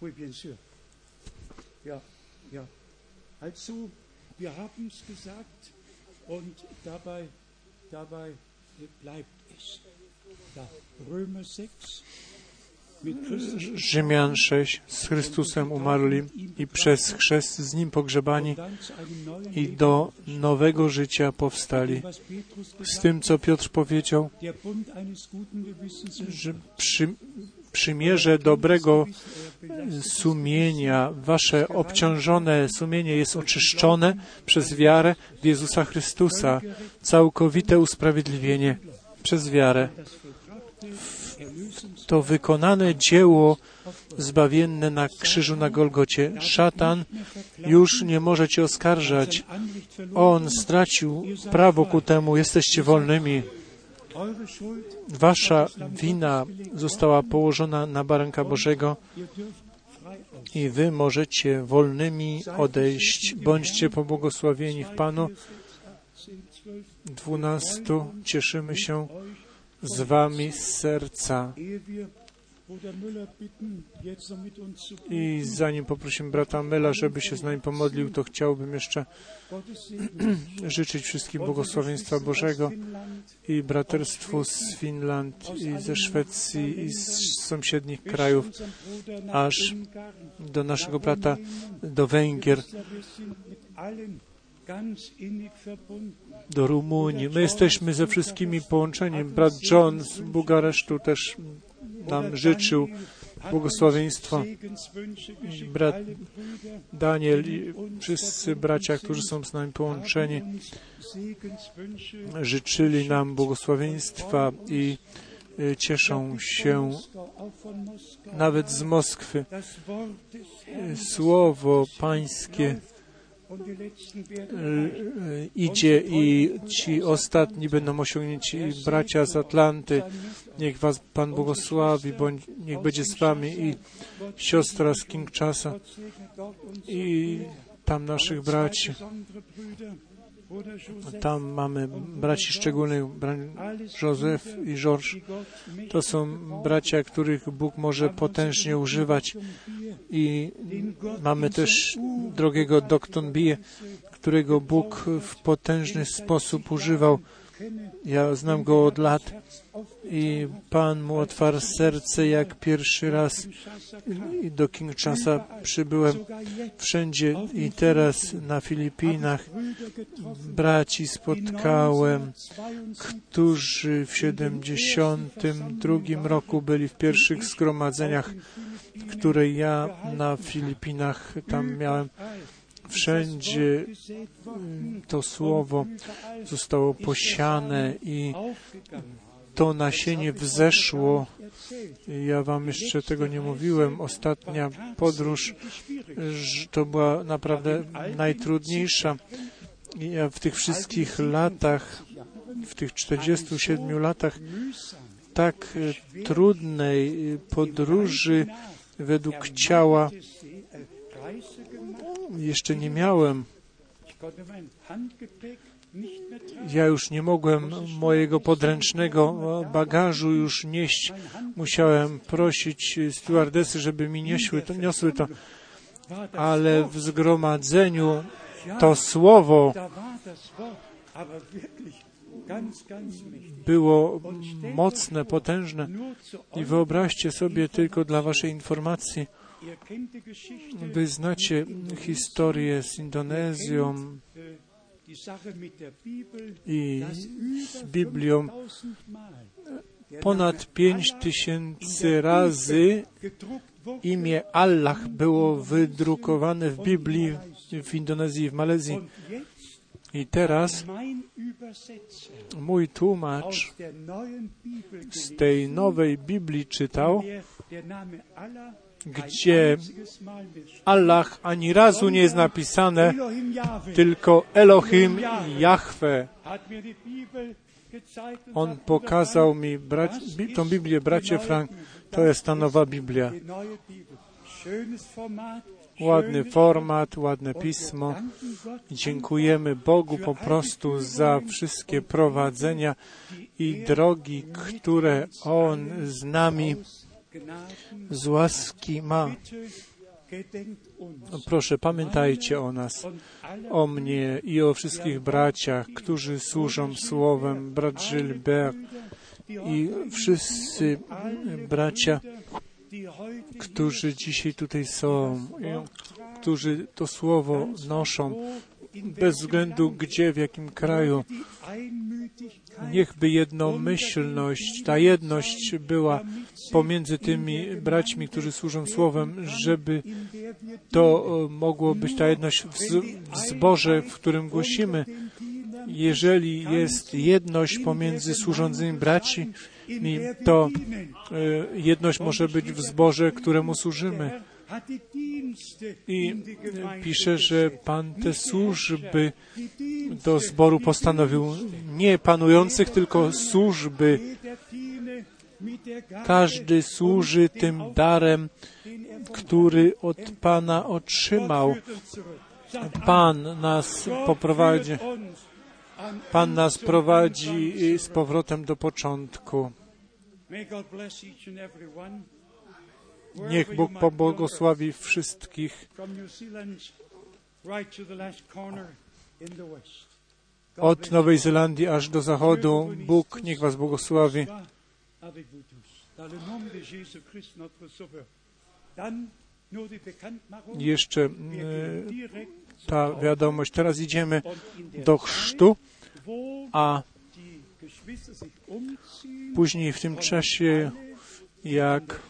S2: Oui, bien sûr. Ja, ja. Also, wir haben es gesagt und dabei, dabei bleibt es. Römer 6 mit Christus
S1: Rzymian 6 z Chrystusem umarli i przez chrzest z Nim pogrzebani i do nowego życia powstali. Z tym, co Piotr powiedział, że przy, przymierze dobrego sumienia, wasze obciążone sumienie jest oczyszczone przez wiarę w Jezusa Chrystusa. Całkowite usprawiedliwienie przez wiarę. To wykonane dzieło zbawienne na krzyżu na Golgocie. Szatan już nie może cię oskarżać. On stracił prawo ku temu. Jesteście wolnymi. Wasza wina została położona na baranka Bożego i wy możecie wolnymi odejść. Bądźcie pobłogosławieni w Panu.
S2: 10, 12,
S1: Dwunastu cieszymy się z wami z serca. I zanim poprosimy brata Mela, żeby się z nami pomodlił, to chciałbym jeszcze życzyć wszystkim błogosławieństwa Bożego i braterstwu z Finland i ze Szwecji i z sąsiednich krajów, aż do naszego brata do Węgier, do Rumunii. My jesteśmy ze wszystkimi połączeni. Brat John z Bugaresztu też nam życzył błogosławieństwa. Brat Daniel i wszyscy bracia, którzy są z nami połączeni, życzyli nam błogosławieństwa i y, cieszą się nawet z Moskwy. Słowo Pańskie idzie i ci ostatni będą osiągnięci bracia z Atlanty. Niech Was Pan błogosławi, bądź niech będzie z Wami i siostra z Kinshasa i tam naszych braci. Tam mamy braci szczególnych, Józef i George. To są bracia, których Bóg może potężnie używać. I mamy też drogiego Dokton Bie, którego Bóg w potężny sposób używał. Ja znam go od lat i Pan mu otwarł serce, jak pierwszy raz do Kinshasa przybyłem wszędzie i teraz na Filipinach braci spotkałem, którzy w 72 roku byli w pierwszych zgromadzeniach, które ja na Filipinach tam miałem. Wszędzie mm, to słowo zostało posiane i to nasienie wzeszło. Ja wam jeszcze tego nie mówiłem. Ostatnia podróż to była naprawdę najtrudniejsza. Ja w tych wszystkich latach, w tych 47 latach tak e, trudnej e, podróży według ciała jeszcze nie miałem. Ja już nie mogłem mojego podręcznego bagażu już nieść. Musiałem prosić stewardesy, żeby mi niosły to, niosły to. Ale w zgromadzeniu To słowo było mocne, potężne. I wyobraźcie sobie tylko dla Waszej informacji, Wy znacie historię z Indonezją i z Biblią
S2: 5000 Mal der
S1: ponad pięć tysięcy razy imię Allah było wydrukowane w Biblii w Indonezji i w Malezji. I teraz mój tłumacz z tej nowej Biblii czytał, gdzie Allah ani razu nie jest napisane, tylko Elohim Jahwe. On pokazał mi brać, tą Biblię, bracie Frank, to jest ta nowa Biblia. Ładny format, ładne pismo. Dziękujemy Bogu po prostu za wszystkie prowadzenia i drogi, które On z nami. Z łaski ma. Proszę, pamiętajcie o nas, o mnie i o wszystkich braciach, którzy służą Słowem, brat Gilbert i wszyscy bracia, którzy dzisiaj tutaj są, którzy to Słowo noszą, bez względu gdzie, w jakim kraju. Niechby jednomyślność, ta jedność była pomiędzy tymi braćmi, którzy służą Słowem, żeby to e, mogło być ta jedność w, w w którym głosimy. Jeżeli jest jedność pomiędzy służącymi
S2: wir
S1: to e, jedność może być w zborze, któremu służymy. I pisze, że. Pan te służby do zboru postanowił nie panujących, tylko służby. Każdy służy tym darem, który od Pana otrzymał. Pan nas poprowadzi. Pan nas prowadzi z powrotem do początku. Niech Bóg pobłogosławi wszystkich od Nowej. Zelandii aż do zachodu. Bóg niech Was błogosławi. Jeszcze
S2: zur
S1: ta wiadomość. Teraz idziemy do chrztu, a później w tym czasie, jak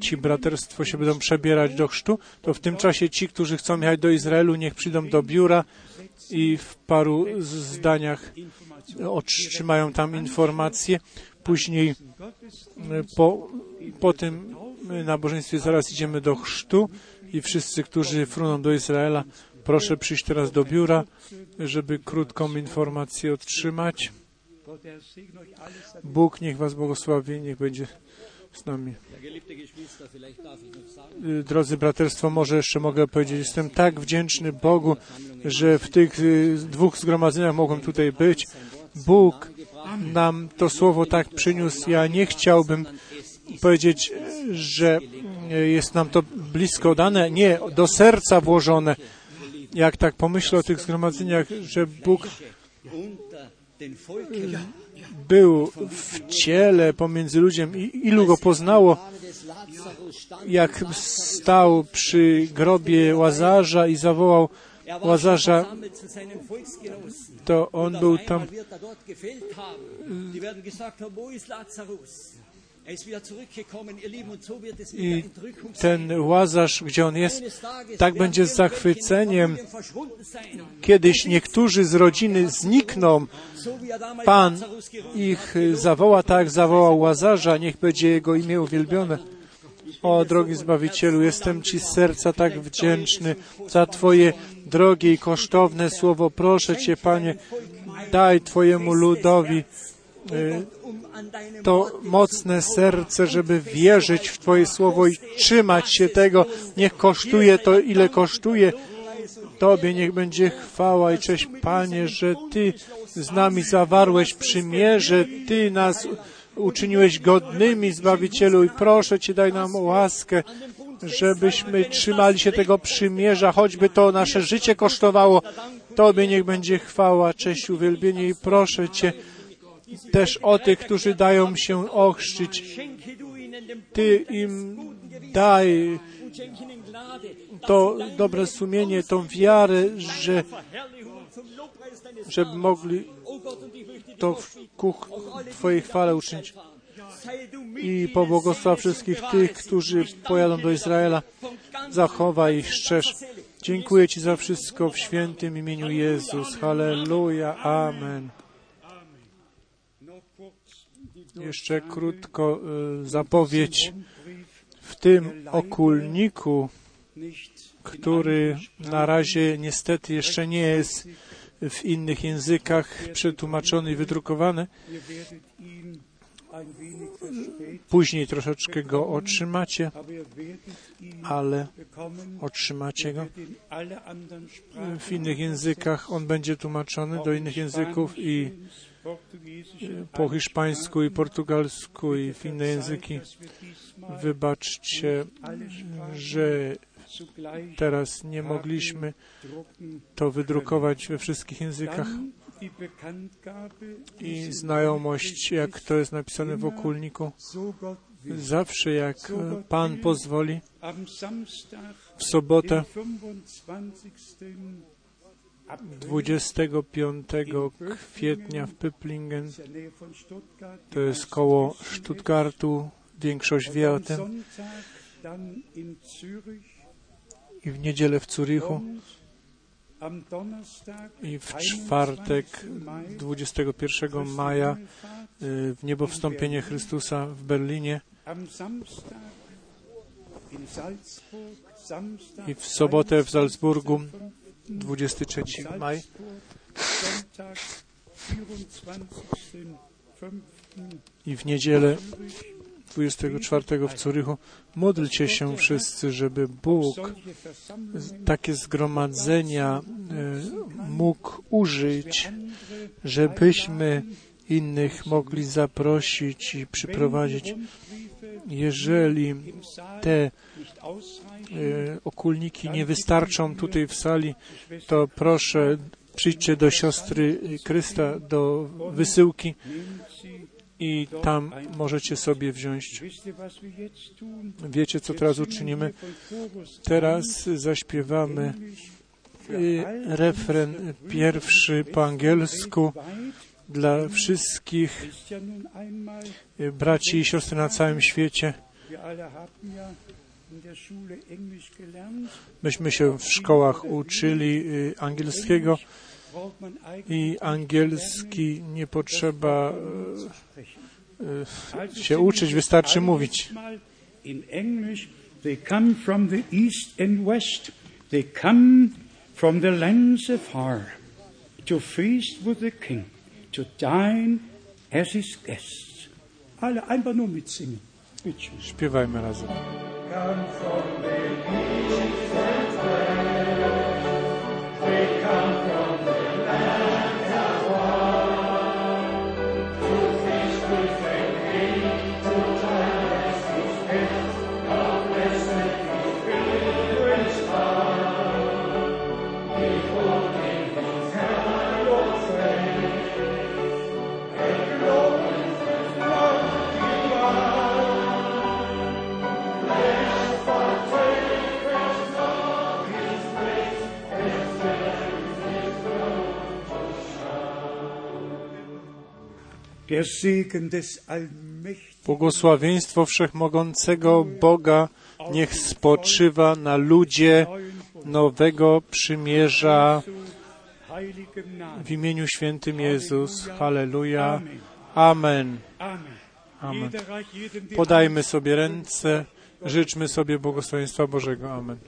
S1: ci braterstwo się będą przebierać do chrztu, to w tym czasie ci, którzy chcą jechać do Izraelu, niech przyjdą do biura i w paru zdaniach otrzymają tam informacje. Później po, po tym nabożeństwie zaraz idziemy do chrztu i wszyscy, którzy fruną do Izraela, proszę przyjść teraz do biura, żeby krótką informację otrzymać. Bóg niech Was błogosławi, niech będzie z nami. Y, Drodzy braterstwo, może jeszcze mogę powiedzieć, jestem tak wdzięczny Bogu, że w tych y, dwóch zgromadzeniach mogłem tutaj być. Bóg nam to słowo tak przyniósł. Ja nie chciałbym powiedzieć, że y, jest nam to blisko dane. Nie, do serca włożone. Jak tak pomyślę o tych zgromadzeniach, że Bóg był w ciele pomiędzy ludźmi i ilu go poznało, jak stał przy grobie Łazarza i zawołał Łazarza, to on był tam.
S3: Er
S1: I ten Łazarz, gdzie on jest, tak będzie z zachwyceniem. Kiedyś niektórzy z rodziny znikną.
S3: Er
S1: Pan ich zawoła tak, zawołał Łazarza. Niech będzie jego imię uwielbione. O, drogi Zbawicielu, jestem Ci z serca tak wdzięczny za Twoje drogie i kosztowne słowo. Proszę Cię, Panie, daj Twojemu ludowi y, to mocne serce, żeby wierzyć w Twoje słowo i trzymać się tego. Niech kosztuje to, ile kosztuje. Tobie niech będzie chwała i cześć, Panie, że Ty z nami zawarłeś przymierze, Ty nas uczyniłeś godnymi, Zbawicielu, i proszę Cię, daj nam łaskę, żebyśmy trzymali się tego przymierza, choćby to nasze życie kosztowało. Tobie niech będzie chwała, cześć, uwielbienie i proszę Cię też o tych, którzy dają się ochrzcić. Ty im daj to dobre sumienie, tą wiarę, że żeby mogli to ku Twojej chwale uczynić. I pobłogosław wszystkich tych, którzy pojadą do Izraela. Zachowaj ich. Dziękuję Ci za wszystko w świętym imieniu Jezus. Halleluja. Amen. Jeszcze krótko y, zapowiedź. W tym okulniku, który na razie niestety jeszcze nie jest w innych językach przetłumaczony i wydrukowany, później troszeczkę go otrzymacie, ale otrzymacie go. W innych językach on będzie tłumaczony do innych języków i po hiszpańsku i portugalsku i w inne języki. Wybaczcie, że teraz nie mogliśmy to wydrukować we wszystkich językach i znajomość, jak to jest napisane w okulniku. Zawsze jak Pan pozwoli, w sobotę 25 kwietnia w Pöplingen, to jest koło Stuttgartu, większość wie o tym, i w niedzielę w Zurichu, i w czwartek 21 maja y, w niebowstąpienie Chrystusa w Berlinie. I w sobotę w Salzburgu 23 maj i w niedzielę 24 w Zurychu. Módlcie się wszyscy, żeby Bóg takie zgromadzenia e, mógł użyć, żebyśmy innych mogli zaprosić i przyprowadzić. Jeżeli te okulniki nie wystarczą tutaj w sali, to proszę przyjdźcie do siostry Krysta, do wysyłki i tam możecie sobie wziąć. Wiecie, co teraz uczynimy? Teraz zaśpiewamy y, refren pierwszy po angielsku dla wszystkich y, braci i siostry na całym świecie. Myśmy się w szkołach uczyli y, angielskiego i angielski nie potrzeba y, y, się uczyć, wystarczy mówić.
S2: In English, they come from the east and west. They come from the lands to feast with the king, to dine as his guests. Alle einfach nur mitsingen. Bitte come
S1: from beneath
S2: and west, they come.
S1: Błogosławieństwo Wszechmogącego Boga niech spoczywa na ludzie nowego przymierza w imieniu świętym Jezus. Halleluja. Amen.
S2: Amen.
S1: Podajmy sobie ręce, życzmy sobie błogosławieństwa Bożego. Amen.